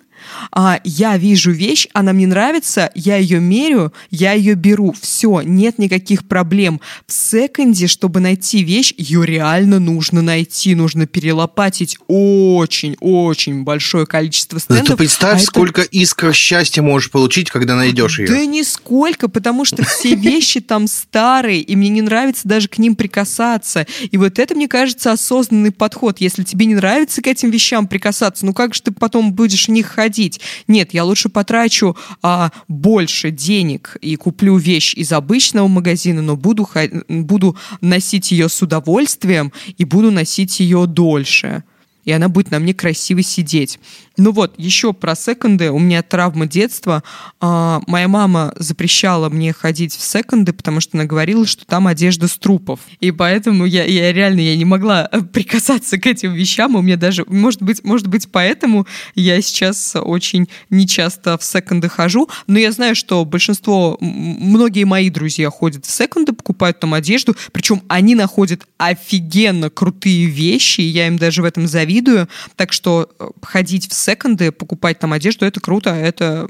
а, я вижу вещь, она мне нравится, я ее мерю, я ее беру. Все, нет никаких проблем. В секонде, чтобы найти вещь, ее реально нужно найти, нужно перелопатить очень-очень большое количество стендов. Да ты представь, а сколько это... искр счастья можешь получить, когда найдешь ее. Да нисколько, потому что все вещи там старые, и мне не нравится даже к ним прикасаться. И вот это, мне кажется, осознанный подход. Если тебе не нравится к этим вещам прикасаться, ну как же ты потом будешь в них ходить? Ходить. Нет, я лучше потрачу а, больше денег и куплю вещь из обычного магазина, но буду, буду носить ее с удовольствием и буду носить ее дольше и она будет на мне красиво сидеть. Ну вот, еще про секонды. У меня травма детства. А, моя мама запрещала мне ходить в секонды, потому что она говорила, что там одежда с трупов. И поэтому я, я реально я не могла прикасаться к этим вещам. У меня даже, может быть, может быть, поэтому я сейчас очень нечасто в секонды хожу. Но я знаю, что большинство, многие мои друзья ходят в секонды, покупают там одежду. Причем они находят офигенно крутые вещи. И я им даже в этом завидую. Так что э, ходить в секонды, покупать там одежду, это круто. Это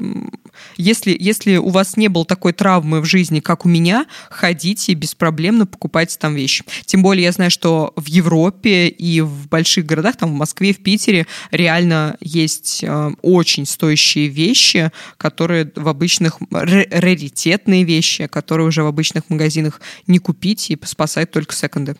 если, если у вас не было такой травмы в жизни, как у меня, ходите беспроблемно, покупайте там вещи. Тем более я знаю, что в Европе и в больших городах, там в Москве, в Питере, реально есть э, очень стоящие вещи, которые в обычных, раритетные вещи, которые уже в обычных магазинах не купить и спасать только секонды.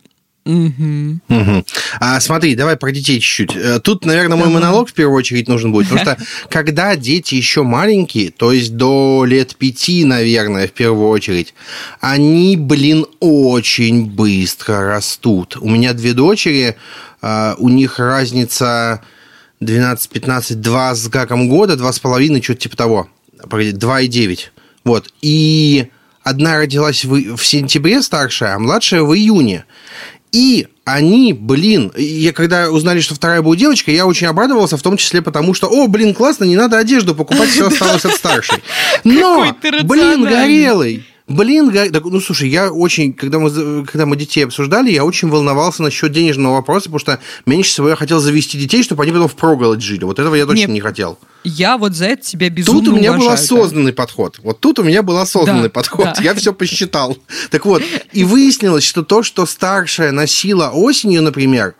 Угу. Угу. А смотри, давай про детей чуть-чуть. Э, тут, наверное, мой монолог в первую очередь нужен будет, потому что когда дети еще маленькие, то есть до лет пяти, наверное, в первую очередь, они, блин, очень быстро растут. У меня две дочери, а, у них разница 12-15, 2 с гаком года, 2,5, что-то типа того, 2,9. Вот. И одна родилась в, в сентябре старшая, а младшая в июне. И они, блин, я когда узнали, что вторая будет девочка, я очень обрадовался, в том числе потому, что, о, блин, классно, не надо одежду покупать, все осталось от старшей. Но, блин, горелый, Блин, ну слушай, я очень, когда мы, когда мы детей обсуждали, я очень волновался насчет денежного вопроса, потому что меньше всего я хотел завести детей, чтобы они потом впроголодь жили. Вот этого я точно не, не хотел. Я вот за это тебя безумно Тут у меня уважаю, был осознанный да. подход. Вот тут у меня был осознанный да, подход. Да. Я все посчитал. Так вот, и выяснилось, что то, что старшая носила осенью, например,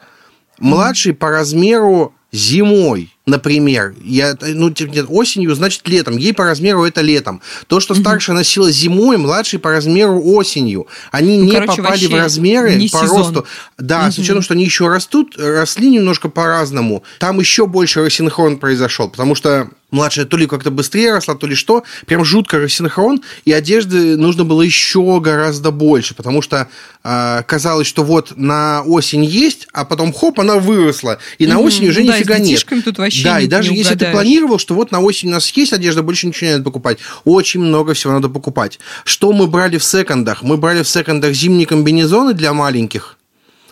младший по размеру зимой например, я, ну, нет, осенью, значит, летом. Ей по размеру это летом. То, что старшая носила зимой, младший по размеру осенью. Они ну, не короче, попали в размеры по сезон. росту. Да, угу. с учетом, что они еще растут, росли немножко по-разному. Там еще больше рассинхрон произошел, потому что младшая то ли как-то быстрее росла, то ли что. Прям жутко рассинхрон, и одежды нужно было еще гораздо больше, потому что э, казалось, что вот на осень есть, а потом хоп, она выросла, и на осень уже ну, нифига да, нет. Тут вообще да, не, и даже не если ты планировал, что вот на осень у нас есть одежда, больше ничего не надо покупать, очень много всего надо покупать. Что мы брали в секондах? Мы брали в секондах зимние комбинезоны для маленьких,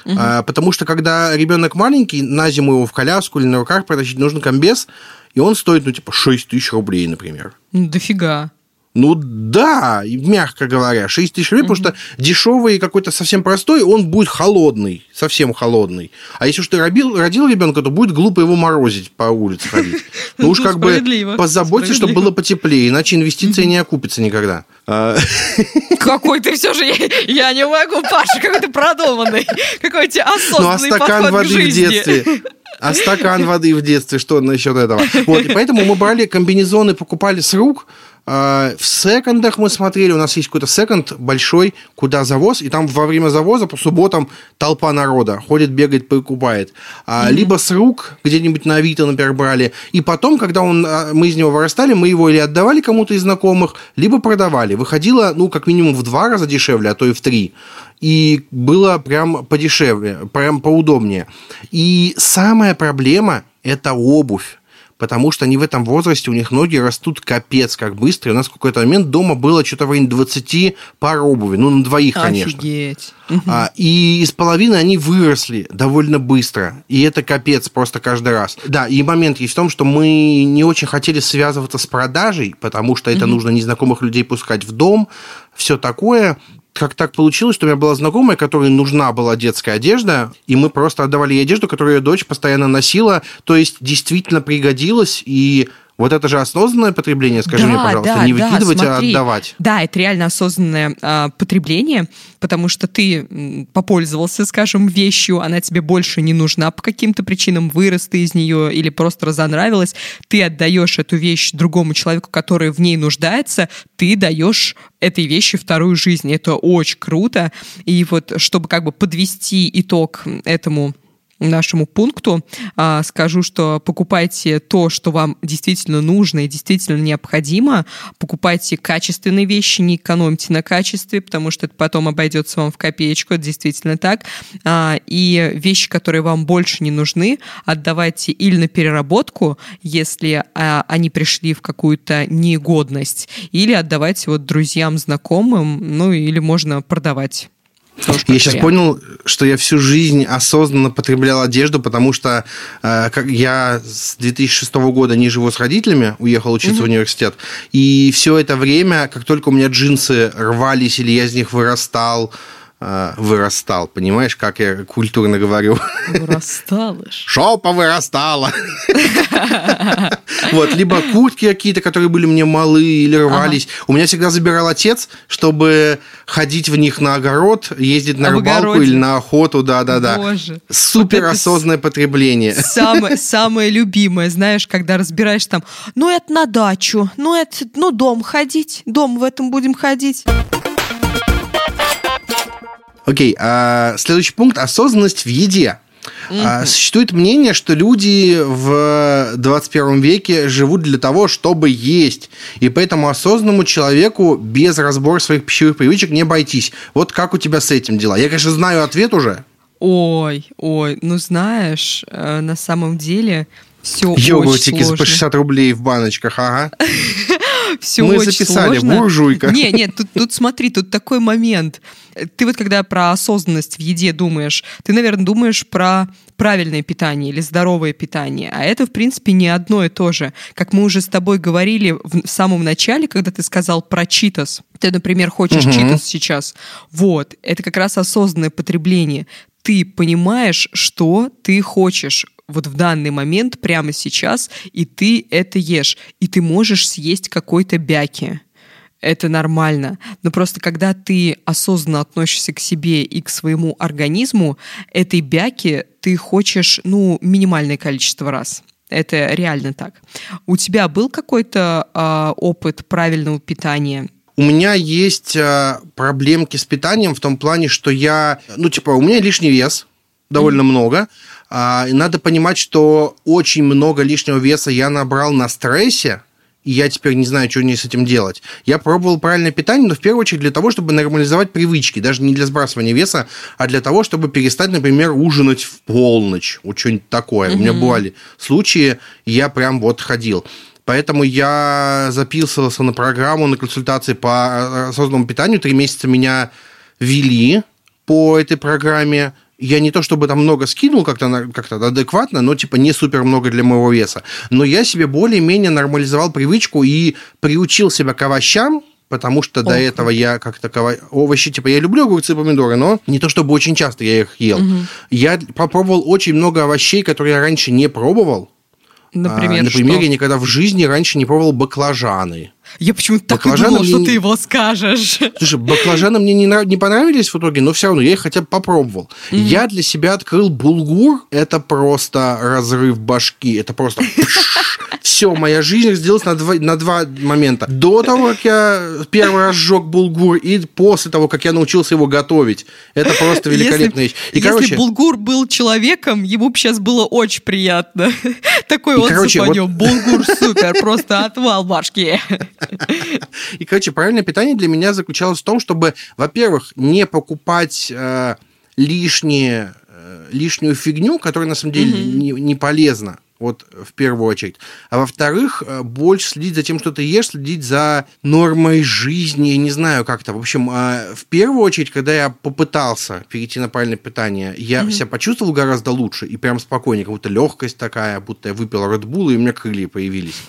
Угу. А, потому что когда ребенок маленький, на зиму его в коляску или на руках протащить нужен комбез, и он стоит, ну, типа, 6 тысяч рублей, например. Ну, дофига. Ну да, мягко говоря, 6 тысяч рублей, mm потому что дешевый какой-то совсем простой, он будет холодный, совсем холодный. А если уж ты родил, родил ребенка, то будет глупо его морозить по улице ходить. Ну уж как бы позаботься, чтобы было потеплее, иначе инвестиция не окупится никогда. А. Какой ты все же, я не могу, Паша, какой ты продуманный, какой у тебя осознанный Ну а стакан воды в детстве а стакан воды в детстве, что насчет этого? Вот, и поэтому мы брали комбинезоны, покупали с рук, в секондах мы смотрели, у нас есть какой-то секонд большой, куда завоз, и там во время завоза по субботам толпа народа ходит, бегает, покупает. Mm-hmm. Либо с рук где-нибудь на Авито, например, брали. И потом, когда он, а, мы из него вырастали, мы его или отдавали кому-то из знакомых, либо продавали. Выходило, ну, как минимум в два раза дешевле, а то и в три. И было прям подешевле, прям поудобнее. И самая проблема – это обувь потому что они в этом возрасте, у них ноги растут капец как быстро. И у нас в какой-то момент дома было что-то в районе 20 пар обуви, ну, на двоих, конечно. Офигеть. А, и из половины они выросли довольно быстро. И это капец просто каждый раз. Да, и момент есть в том, что мы не очень хотели связываться с продажей, потому что это нужно незнакомых людей пускать в дом, все такое. Как так получилось, что у меня была знакомая, которой нужна была детская одежда, и мы просто отдавали ей одежду, которую ее дочь постоянно носила, то есть действительно пригодилась, и вот это же осознанное потребление, скажи да, мне, пожалуйста, да, не выкидывать, да, а отдавать. Да, это реально осознанное а, потребление, потому что ты попользовался, скажем, вещью, она тебе больше не нужна по каким-то причинам, вырос ты из нее или просто разонравилась, ты отдаешь эту вещь другому человеку, который в ней нуждается, ты даешь этой вещи вторую жизнь. Это очень круто. И вот, чтобы как бы подвести итог этому нашему пункту. А, скажу, что покупайте то, что вам действительно нужно и действительно необходимо. Покупайте качественные вещи, не экономьте на качестве, потому что это потом обойдется вам в копеечку, это действительно так. А, и вещи, которые вам больше не нужны, отдавайте или на переработку, если а, они пришли в какую-то негодность, или отдавайте вот друзьям, знакомым, ну или можно продавать. Я сейчас понял, что я всю жизнь осознанно потреблял одежду, потому что э, как я с 2006 года не живу с родителями, уехал учиться угу. в университет, и все это время, как только у меня джинсы рвались или я из них вырастал, вырастал, понимаешь, как я культурно говорю? Вырасталыш. Шопа вырастала. Вот, либо куртки какие-то, которые были мне малы или рвались. У меня всегда забирал отец, чтобы ходить в них на огород, ездить на рыбалку или на охоту, да-да-да. Супер осознанное потребление. Самое, самое любимое, знаешь, когда разбираешь там, ну это на дачу, ну это, ну дом ходить, дом в этом будем ходить. Окей, а следующий пункт – осознанность в еде. Mm-hmm. Существует мнение, что люди в 21 веке живут для того, чтобы есть. И поэтому осознанному человеку без разбора своих пищевых привычек не обойтись. Вот как у тебя с этим дела? Я, конечно, знаю ответ уже. Ой, ой, ну знаешь, э, на самом деле все Йогуртики очень сложно. по 60 рублей в баночках, ага. Все Мы очень записали, сложно. буржуйка. Не, нет, тут, тут смотри, тут такой момент. Ты вот когда про осознанность в еде думаешь, ты, наверное, думаешь про правильное питание или здоровое питание. А это, в принципе, не одно и то же. Как мы уже с тобой говорили в самом начале, когда ты сказал про читос. Ты, например, хочешь Мгм. читос сейчас. Вот. Это как раз осознанное потребление. Ты понимаешь, что ты хочешь вот в данный момент, прямо сейчас, и ты это ешь. И ты можешь съесть какой-то бяки. Это нормально. Но просто когда ты осознанно относишься к себе и к своему организму, этой бяки ты хочешь, ну, минимальное количество раз. Это реально так. У тебя был какой-то а, опыт правильного питания? У меня есть а, проблемки с питанием в том плане, что я, ну, типа, у меня лишний вес, довольно много. А, и надо понимать, что очень много лишнего веса я набрал на стрессе, и я теперь не знаю, что мне с этим делать. Я пробовал правильное питание, но в первую очередь для того, чтобы нормализовать привычки, даже не для сбрасывания веса, а для того, чтобы перестать, например, ужинать в полночь, вот что-нибудь такое. У меня бывали случаи, и я прям вот ходил. Поэтому я записывался на программу, на консультации по осознанному питанию. Три месяца меня вели по этой программе. Я не то чтобы там много скинул как-то на- как-то адекватно, но типа не супер много для моего веса. Но я себе более-менее нормализовал привычку и приучил себя к овощам, потому что до Ох. этого я как-то овощи, типа, я люблю огурцы и помидоры, но не то чтобы очень часто я их ел. Я попробовал очень много овощей, которые я раньше не пробовал. Например, А, например, что? я никогда в жизни раньше не пробовал баклажаны. Я почему-то так и думала, что ты его скажешь. Слушай, баклажаны мне не, не понравились в итоге, но все равно я их хотя бы попробовал. Я для себя открыл булгур. Это просто разрыв башки. Это просто... Все, моя жизнь разделилась на два, на два момента. До того, как я первый раз сжег булгур, и после того, как я научился его готовить. Это просто великолепная вещь. И, если короче, Булгур был человеком, ему бы сейчас было очень приятно. Такой отзыв короче, вот-. Булгур супер, просто отвал башки. И, короче, правильное питание для меня заключалось в том, чтобы, во-первых, не покупать э, лишние, э, лишнюю фигню, которая на самом деле не, не полезна. Вот в первую очередь. А во-вторых, э, больше следить за тем, что ты ешь, следить за нормой жизни, я не знаю как-то. В общем, э, в первую очередь, когда я попытался перейти на правильное питание, я себя почувствовал гораздо лучше и прям спокойнее, как будто легкость такая, будто я выпил Red Bull, и у меня крылья появились.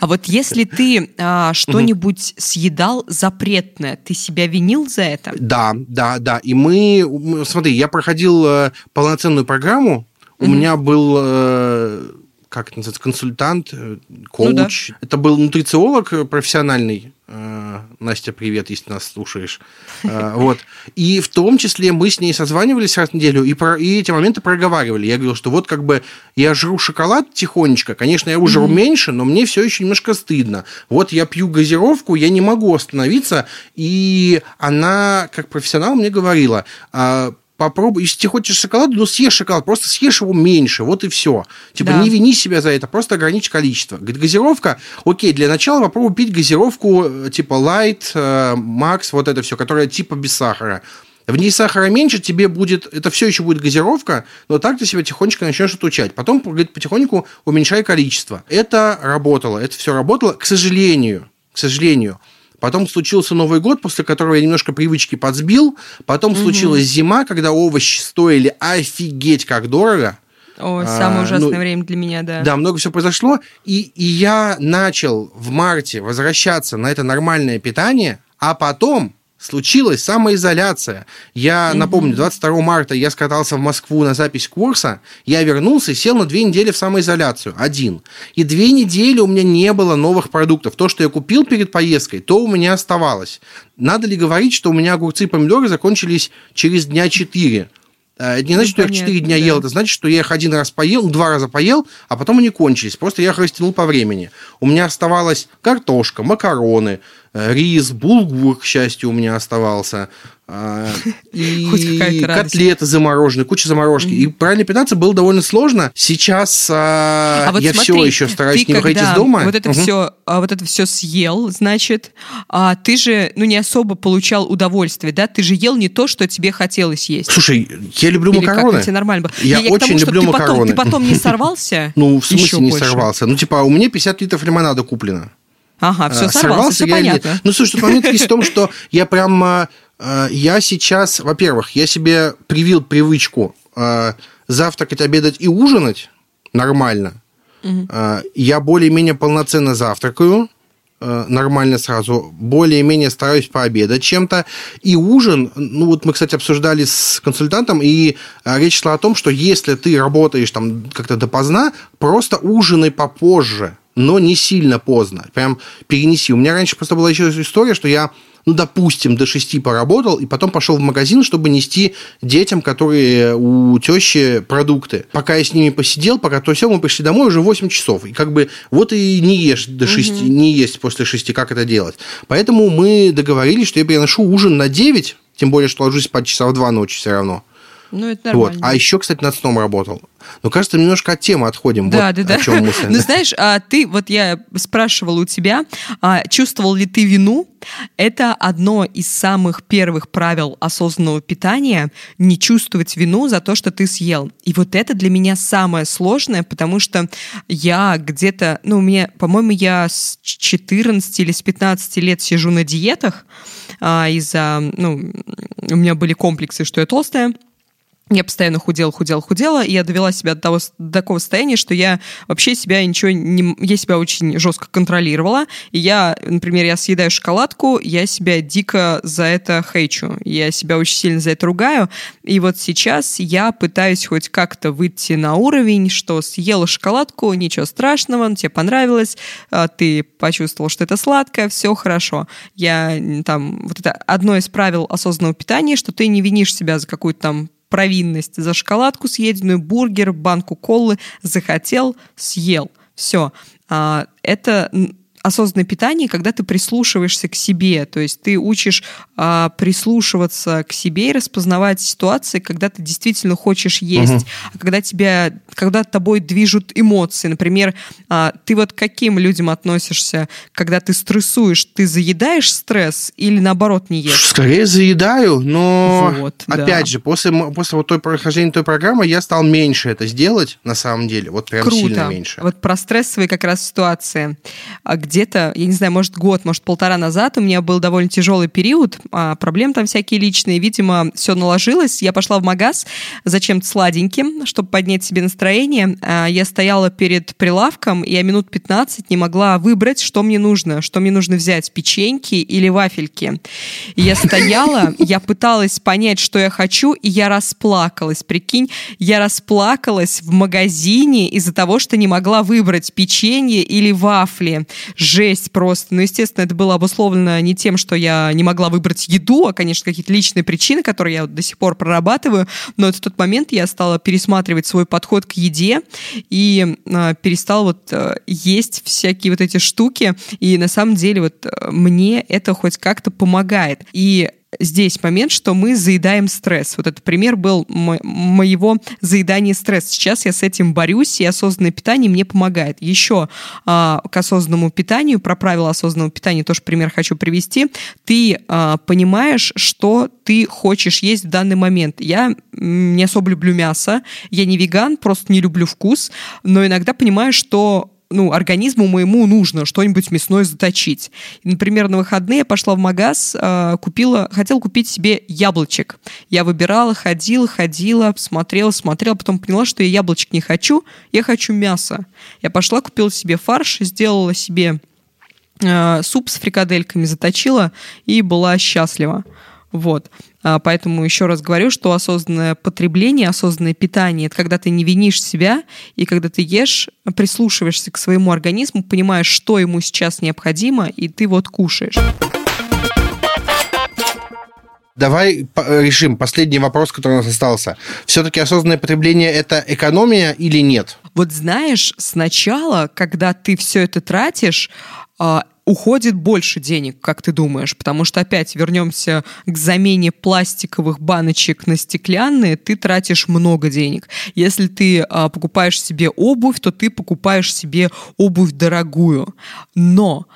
А вот если ты а, что-нибудь съедал запретное, ты себя винил за это? Да, да, да. И мы, смотри, я проходил э, полноценную программу, у меня был э, как это называется, консультант, э, коуч. Ну, да. Это был нутрициолог профессиональный. Э, Настя, привет, если нас слушаешь. Вот. И в том числе мы с ней созванивались раз в неделю и, про, и эти моменты проговаривали. Я говорил, что вот как бы я жру шоколад тихонечко. Конечно, я уже mm-hmm. меньше, но мне все еще немножко стыдно. Вот я пью газировку, я не могу остановиться. И она, как профессионал, мне говорила, «А, попробуй, если ты хочешь шоколад, ну съешь шоколад, просто съешь его меньше, вот и все. Типа да. не вини себя за это, просто ограничь количество. Говорит, газировка, окей, для начала попробуй пить газировку э, типа light, э, max, вот это все, которая типа без сахара. В ней сахара меньше, тебе будет, это все еще будет газировка, но так ты себя тихонечко начнешь отучать. Потом, говорит, потихоньку уменьшай количество. Это работало, это все работало, к сожалению, к сожалению. Потом случился Новый год, после которого я немножко привычки подсбил. Потом угу. случилась зима, когда овощи стоили офигеть как дорого. О, самое а, ужасное ну, время для меня, да. Да, много всего произошло. И, и я начал в марте возвращаться на это нормальное питание, а потом случилась самоизоляция. Я угу. напомню, 22 марта я скатался в Москву на запись курса, я вернулся и сел на две недели в самоизоляцию, один. И две недели у меня не было новых продуктов. То, что я купил перед поездкой, то у меня оставалось. Надо ли говорить, что у меня огурцы и помидоры закончились через дня четыре? Э, это не значит, ну, что я их 4 дня да. ел, это значит, что я их один раз поел, два раза поел, а потом они кончились. Просто я их растянул по времени. У меня оставалась картошка, макароны, рис, булгур, к счастью, у меня оставался. А, и котлеты замороженные, куча заморожки. И правильно питаться было довольно сложно. Сейчас а, а вот я смотри, все еще стараюсь не выходить из дома. Вот это, угу. все, вот это все съел, значит, а ты же ну, не особо получал удовольствие, да? Ты же ел не то, что тебе хотелось есть. Слушай, я люблю Или макароны. Как, нормально Я, я очень тому, люблю ты макароны. Потом, ты потом не сорвался? Ну, в смысле не сорвался? Ну, типа, у меня 50 литров лимонада куплено. Ага, все сорвался, сорвался все я понятно. Ну, слушай, момент есть в том, что я прям Э, я сейчас, во-первых, я себе привил привычку э, завтракать, обедать и ужинать нормально. Угу. Я более-менее полноценно завтракаю нормально сразу, более-менее стараюсь пообедать чем-то. И ужин, ну вот мы, кстати, обсуждали с консультантом, и речь шла о том, что если ты работаешь там как-то допоздна, просто ужинай попозже, но не сильно поздно. Прям перенеси. У меня раньше просто была еще история, что я ну, допустим, до 6 поработал, и потом пошел в магазин, чтобы нести детям, которые у тещи продукты. Пока я с ними посидел, пока то все, мы пришли домой уже 8 часов. И как бы вот и не ешь до 6, угу. не есть после 6, как это делать. Поэтому мы договорились, что я приношу ужин на 9, тем более, что ложусь спать часа в 2 ночи все равно. Ну, это нормально. Вот. А еще, кстати, над сном работал. Ну, кажется, немножко от темы отходим. Да, вот да, да. О чем мысль. Ну, знаешь, а ты, вот я спрашивала у тебя, а, чувствовал ли ты вину? Это одно из самых первых правил осознанного питания – не чувствовать вину за то, что ты съел. И вот это для меня самое сложное, потому что я где-то, ну, меня, по-моему, я с 14 или с 15 лет сижу на диетах а, из-за, ну, у меня были комплексы, что я толстая, я постоянно худела, худела, худела, и я довела себя до, того, до такого состояния, что я вообще себя ничего не... Я себя очень жестко контролировала, и я, например, я съедаю шоколадку, я себя дико за это хейчу, я себя очень сильно за это ругаю, и вот сейчас я пытаюсь хоть как-то выйти на уровень, что съела шоколадку, ничего страшного, тебе понравилось, а, ты почувствовал, что это сладкое, все хорошо. Я там... Вот это одно из правил осознанного питания, что ты не винишь себя за какую-то там провинность. За шоколадку съеденную, бургер, банку колы захотел, съел. Все. А, это осознанное питание, когда ты прислушиваешься к себе, то есть ты учишь а, прислушиваться к себе и распознавать ситуации, когда ты действительно хочешь есть, угу. а когда тебя, когда тобой движут эмоции, например, а, ты вот к каким людям относишься, когда ты стрессуешь, ты заедаешь стресс или наоборот не ешь? Скорее заедаю, но вот, опять да. же после после вот той прохождения той программы я стал меньше это сделать на самом деле, вот прям Круто. сильно меньше. Вот про стрессовые как раз ситуации, где где-то, я не знаю, может, год, может, полтора назад у меня был довольно тяжелый период, а, проблем там всякие личные, видимо, все наложилось. Я пошла в магаз за чем-то сладеньким, чтобы поднять себе настроение. А, я стояла перед прилавком, и я минут 15 не могла выбрать, что мне нужно, что мне нужно взять, печеньки или вафельки. И я стояла, я пыталась понять, что я хочу, и я расплакалась. Прикинь, я расплакалась в магазине из-за того, что не могла выбрать печенье или вафли. Жесть просто. Ну, естественно, это было обусловлено не тем, что я не могла выбрать еду, а, конечно, какие-то личные причины, которые я до сих пор прорабатываю. Но в тот момент я стала пересматривать свой подход к еде и э, перестала вот э, есть всякие вот эти штуки. И на самом деле вот э, мне это хоть как-то помогает. И здесь момент, что мы заедаем стресс. Вот этот пример был мо- моего заедания стресса. Сейчас я с этим борюсь, и осознанное питание мне помогает. Еще а, к осознанному питанию, про правила осознанного питания тоже пример хочу привести. Ты а, понимаешь, что ты хочешь есть в данный момент. Я не особо люблю мясо, я не веган, просто не люблю вкус, но иногда понимаю, что ну, организму моему нужно что-нибудь мясное заточить. например, на выходные я пошла в магаз, э, купила, хотела купить себе яблочек. Я выбирала, ходила, ходила, смотрела, смотрела, потом поняла, что я яблочек не хочу, я хочу мясо. Я пошла, купила себе фарш, сделала себе э, суп с фрикадельками, заточила и была счастлива. Вот. А, поэтому еще раз говорю, что осознанное потребление, осознанное питание – это когда ты не винишь себя, и когда ты ешь, прислушиваешься к своему организму, понимаешь, что ему сейчас необходимо, и ты вот кушаешь. Давай решим последний вопрос, который у нас остался. Все-таки осознанное потребление – это экономия или нет? Вот знаешь, сначала, когда ты все это тратишь, а, уходит больше денег, как ты думаешь? Потому что опять вернемся к замене пластиковых баночек на стеклянные, ты тратишь много денег. Если ты а, покупаешь себе обувь, то ты покупаешь себе обувь дорогую. Но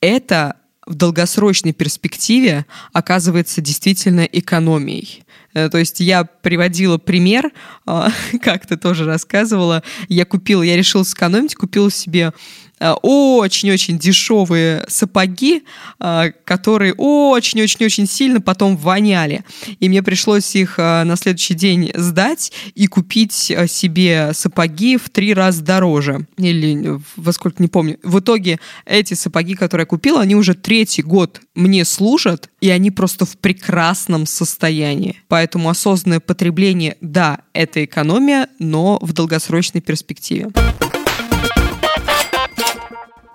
это в долгосрочной перспективе оказывается действительно экономией. Э, то есть я приводила пример, а, как ты тоже рассказывала. Я купила, я решила сэкономить, купила себе очень-очень дешевые сапоги, э, которые очень-очень-очень сильно потом воняли. И мне пришлось их э, на следующий день сдать и купить себе сапоги в три раза дороже. Или во сколько, не помню. В итоге эти сапоги, которые я купила, они уже третий год мне служат, и они просто в прекрасном состоянии. Поэтому осознанное потребление, да, это экономия, но в долгосрочной перспективе.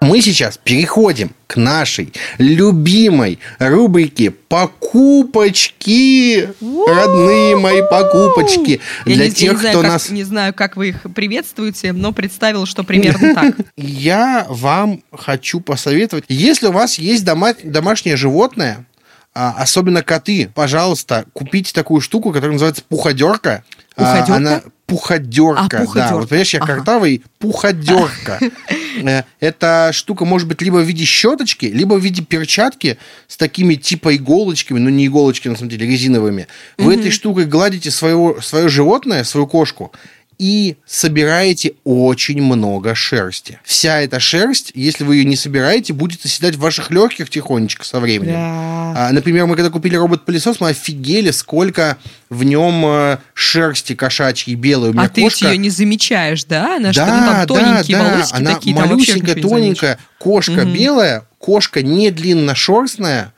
Мы сейчас переходим к нашей любимой рубрике «Покупочки». Родные мои покупочки. Я Для не, тех, не знаю, кто как, нас... Не знаю, как вы их приветствуете, но представил, что примерно так. Я вам хочу посоветовать. Если у вас есть дома... домашнее животное, а, особенно коты, пожалуйста, купите такую штуку, которая называется пуходерка. Пуходерка? Она пуходерка. А, пуходерка. Да, вот понимаешь, я ага. картавый, пуходерка. Э, эта штука может быть либо в виде щеточки, либо в виде перчатки с такими типа иголочками, но не иголочки, на самом деле, резиновыми. Вы этой штукой гладите своего, свое животное, свою кошку, и собираете очень много шерсти. Вся эта шерсть, если вы ее не собираете, будет оседать в ваших легких тихонечко со временем. Да. А, например, мы когда купили робот-пылесос, мы офигели, сколько в нем э, шерсти кошачьей белой. У меня а кошка... ты ее не замечаешь, да? Она да, ну, там тоненькие да, да. Она такие, малюсенькая, тоненькая. Кошка угу. белая, кошка не длинношерстная,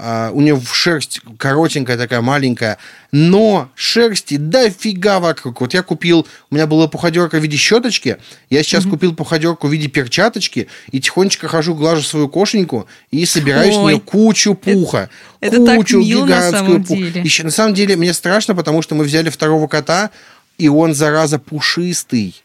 у нее шерсть коротенькая такая, маленькая, но шерсти дофига вокруг. Вот я купил, у меня была пуходерка в виде щеточки, я сейчас mm-hmm. купил пуходерку в виде перчаточки и тихонечко хожу, глажу свою кошеньку и собираю Ой, с нее кучу пуха. Это, кучу это так гигантскую деле. Еще, на самом деле мне страшно, потому что мы взяли второго кота, и он, зараза, пушистый.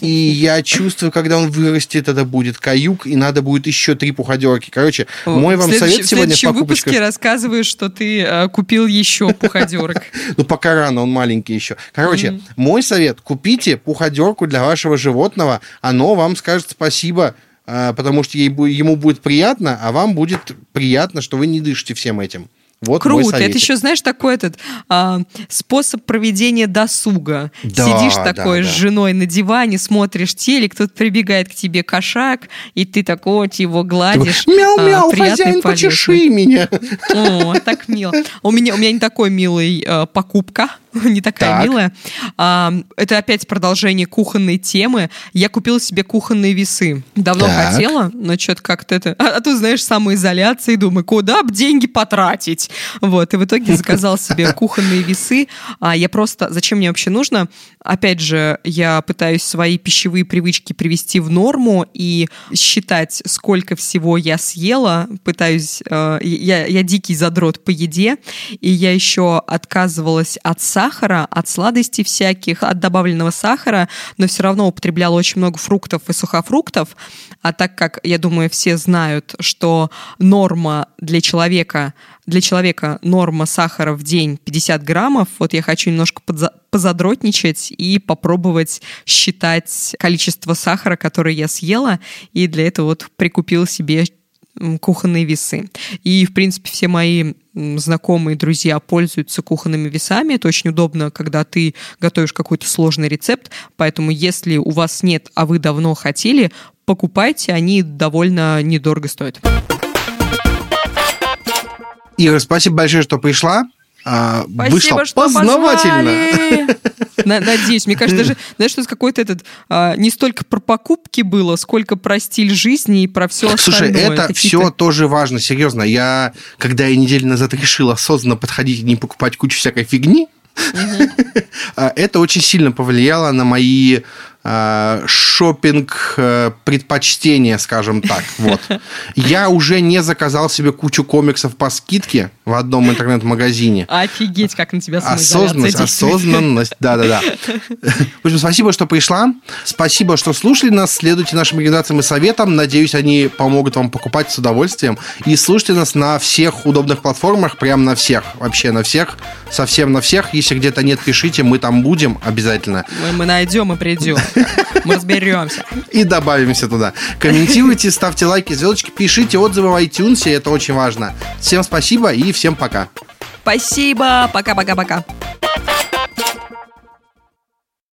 И я чувствую, когда он вырастет, это будет каюк, и надо будет еще три пуходерки. Короче, мой вам совет сегодня в покупочках... выпуске рассказываешь, что ты э, купил еще пуходерок. Ну, пока рано, он маленький еще. Короче, мой совет, купите пуходерку для вашего животного, оно вам скажет спасибо, э, потому что ему будет приятно, а вам будет приятно, что вы не дышите всем этим. Вот Круто. Это еще, знаешь, такой этот а, способ проведения досуга. Да, Сидишь такой да, с женой на диване, смотришь телек, кто-то прибегает к тебе кошак, и ты такой его гладишь. Мяу-мяу, а, хозяин, почеши меня. О, так мило. У меня, у меня не такой милый а, покупка не такая так. милая. А, это опять продолжение кухонной темы. Я купила себе кухонные весы. Давно так. хотела, но что-то как-то это... А, а тут, знаешь, самоизоляция, и думаю, куда бы деньги потратить? Вот, и в итоге заказал себе кухонные весы. А я просто... Зачем мне вообще нужно? Опять же, я пытаюсь свои пищевые привычки привести в норму и считать, сколько всего я съела. Пытаюсь... Э, я, я дикий задрот по еде, и я еще отказывалась от сахара сахара, от сладостей всяких, от добавленного сахара, но все равно употребляла очень много фруктов и сухофруктов. А так как, я думаю, все знают, что норма для человека, для человека норма сахара в день 50 граммов, вот я хочу немножко подза позадротничать и попробовать считать количество сахара, которое я съела, и для этого вот прикупила себе кухонные весы. И, в принципе, все мои знакомые, друзья пользуются кухонными весами. Это очень удобно, когда ты готовишь какой-то сложный рецепт. Поэтому, если у вас нет, а вы давно хотели, покупайте, они довольно недорого стоят. Ира, спасибо большое, что пришла. А, Спасибо, вышло что познавательно. Надеюсь, мне кажется, даже, знаешь, что какой-то этот а, не столько про покупки было, сколько про стиль жизни и про все остальное. Слушай, это все тоже важно, серьезно. Я, когда я неделю назад решил осознанно подходить и не покупать кучу всякой фигни, а, это очень сильно повлияло на мои шопинг э, предпочтения, скажем так. Вот. Я уже не заказал себе кучу комиксов по скидке в одном интернет-магазине. Офигеть, как на тебя Осознанность, осознанность, да-да-да. В общем, спасибо, что пришла. Спасибо, что слушали нас. Следуйте нашим рекомендациям и советам. Надеюсь, они помогут вам покупать с удовольствием. И слушайте нас на всех удобных платформах, прям на всех, вообще на всех, совсем на всех. Если где-то нет, пишите, мы там будем обязательно. Мы, мы найдем и придем. Мы разберемся. И добавимся туда. Комментируйте, ставьте лайки, звездочки, пишите отзывы в iTunes, это очень важно. Всем спасибо и всем пока. Спасибо. Пока-пока-пока.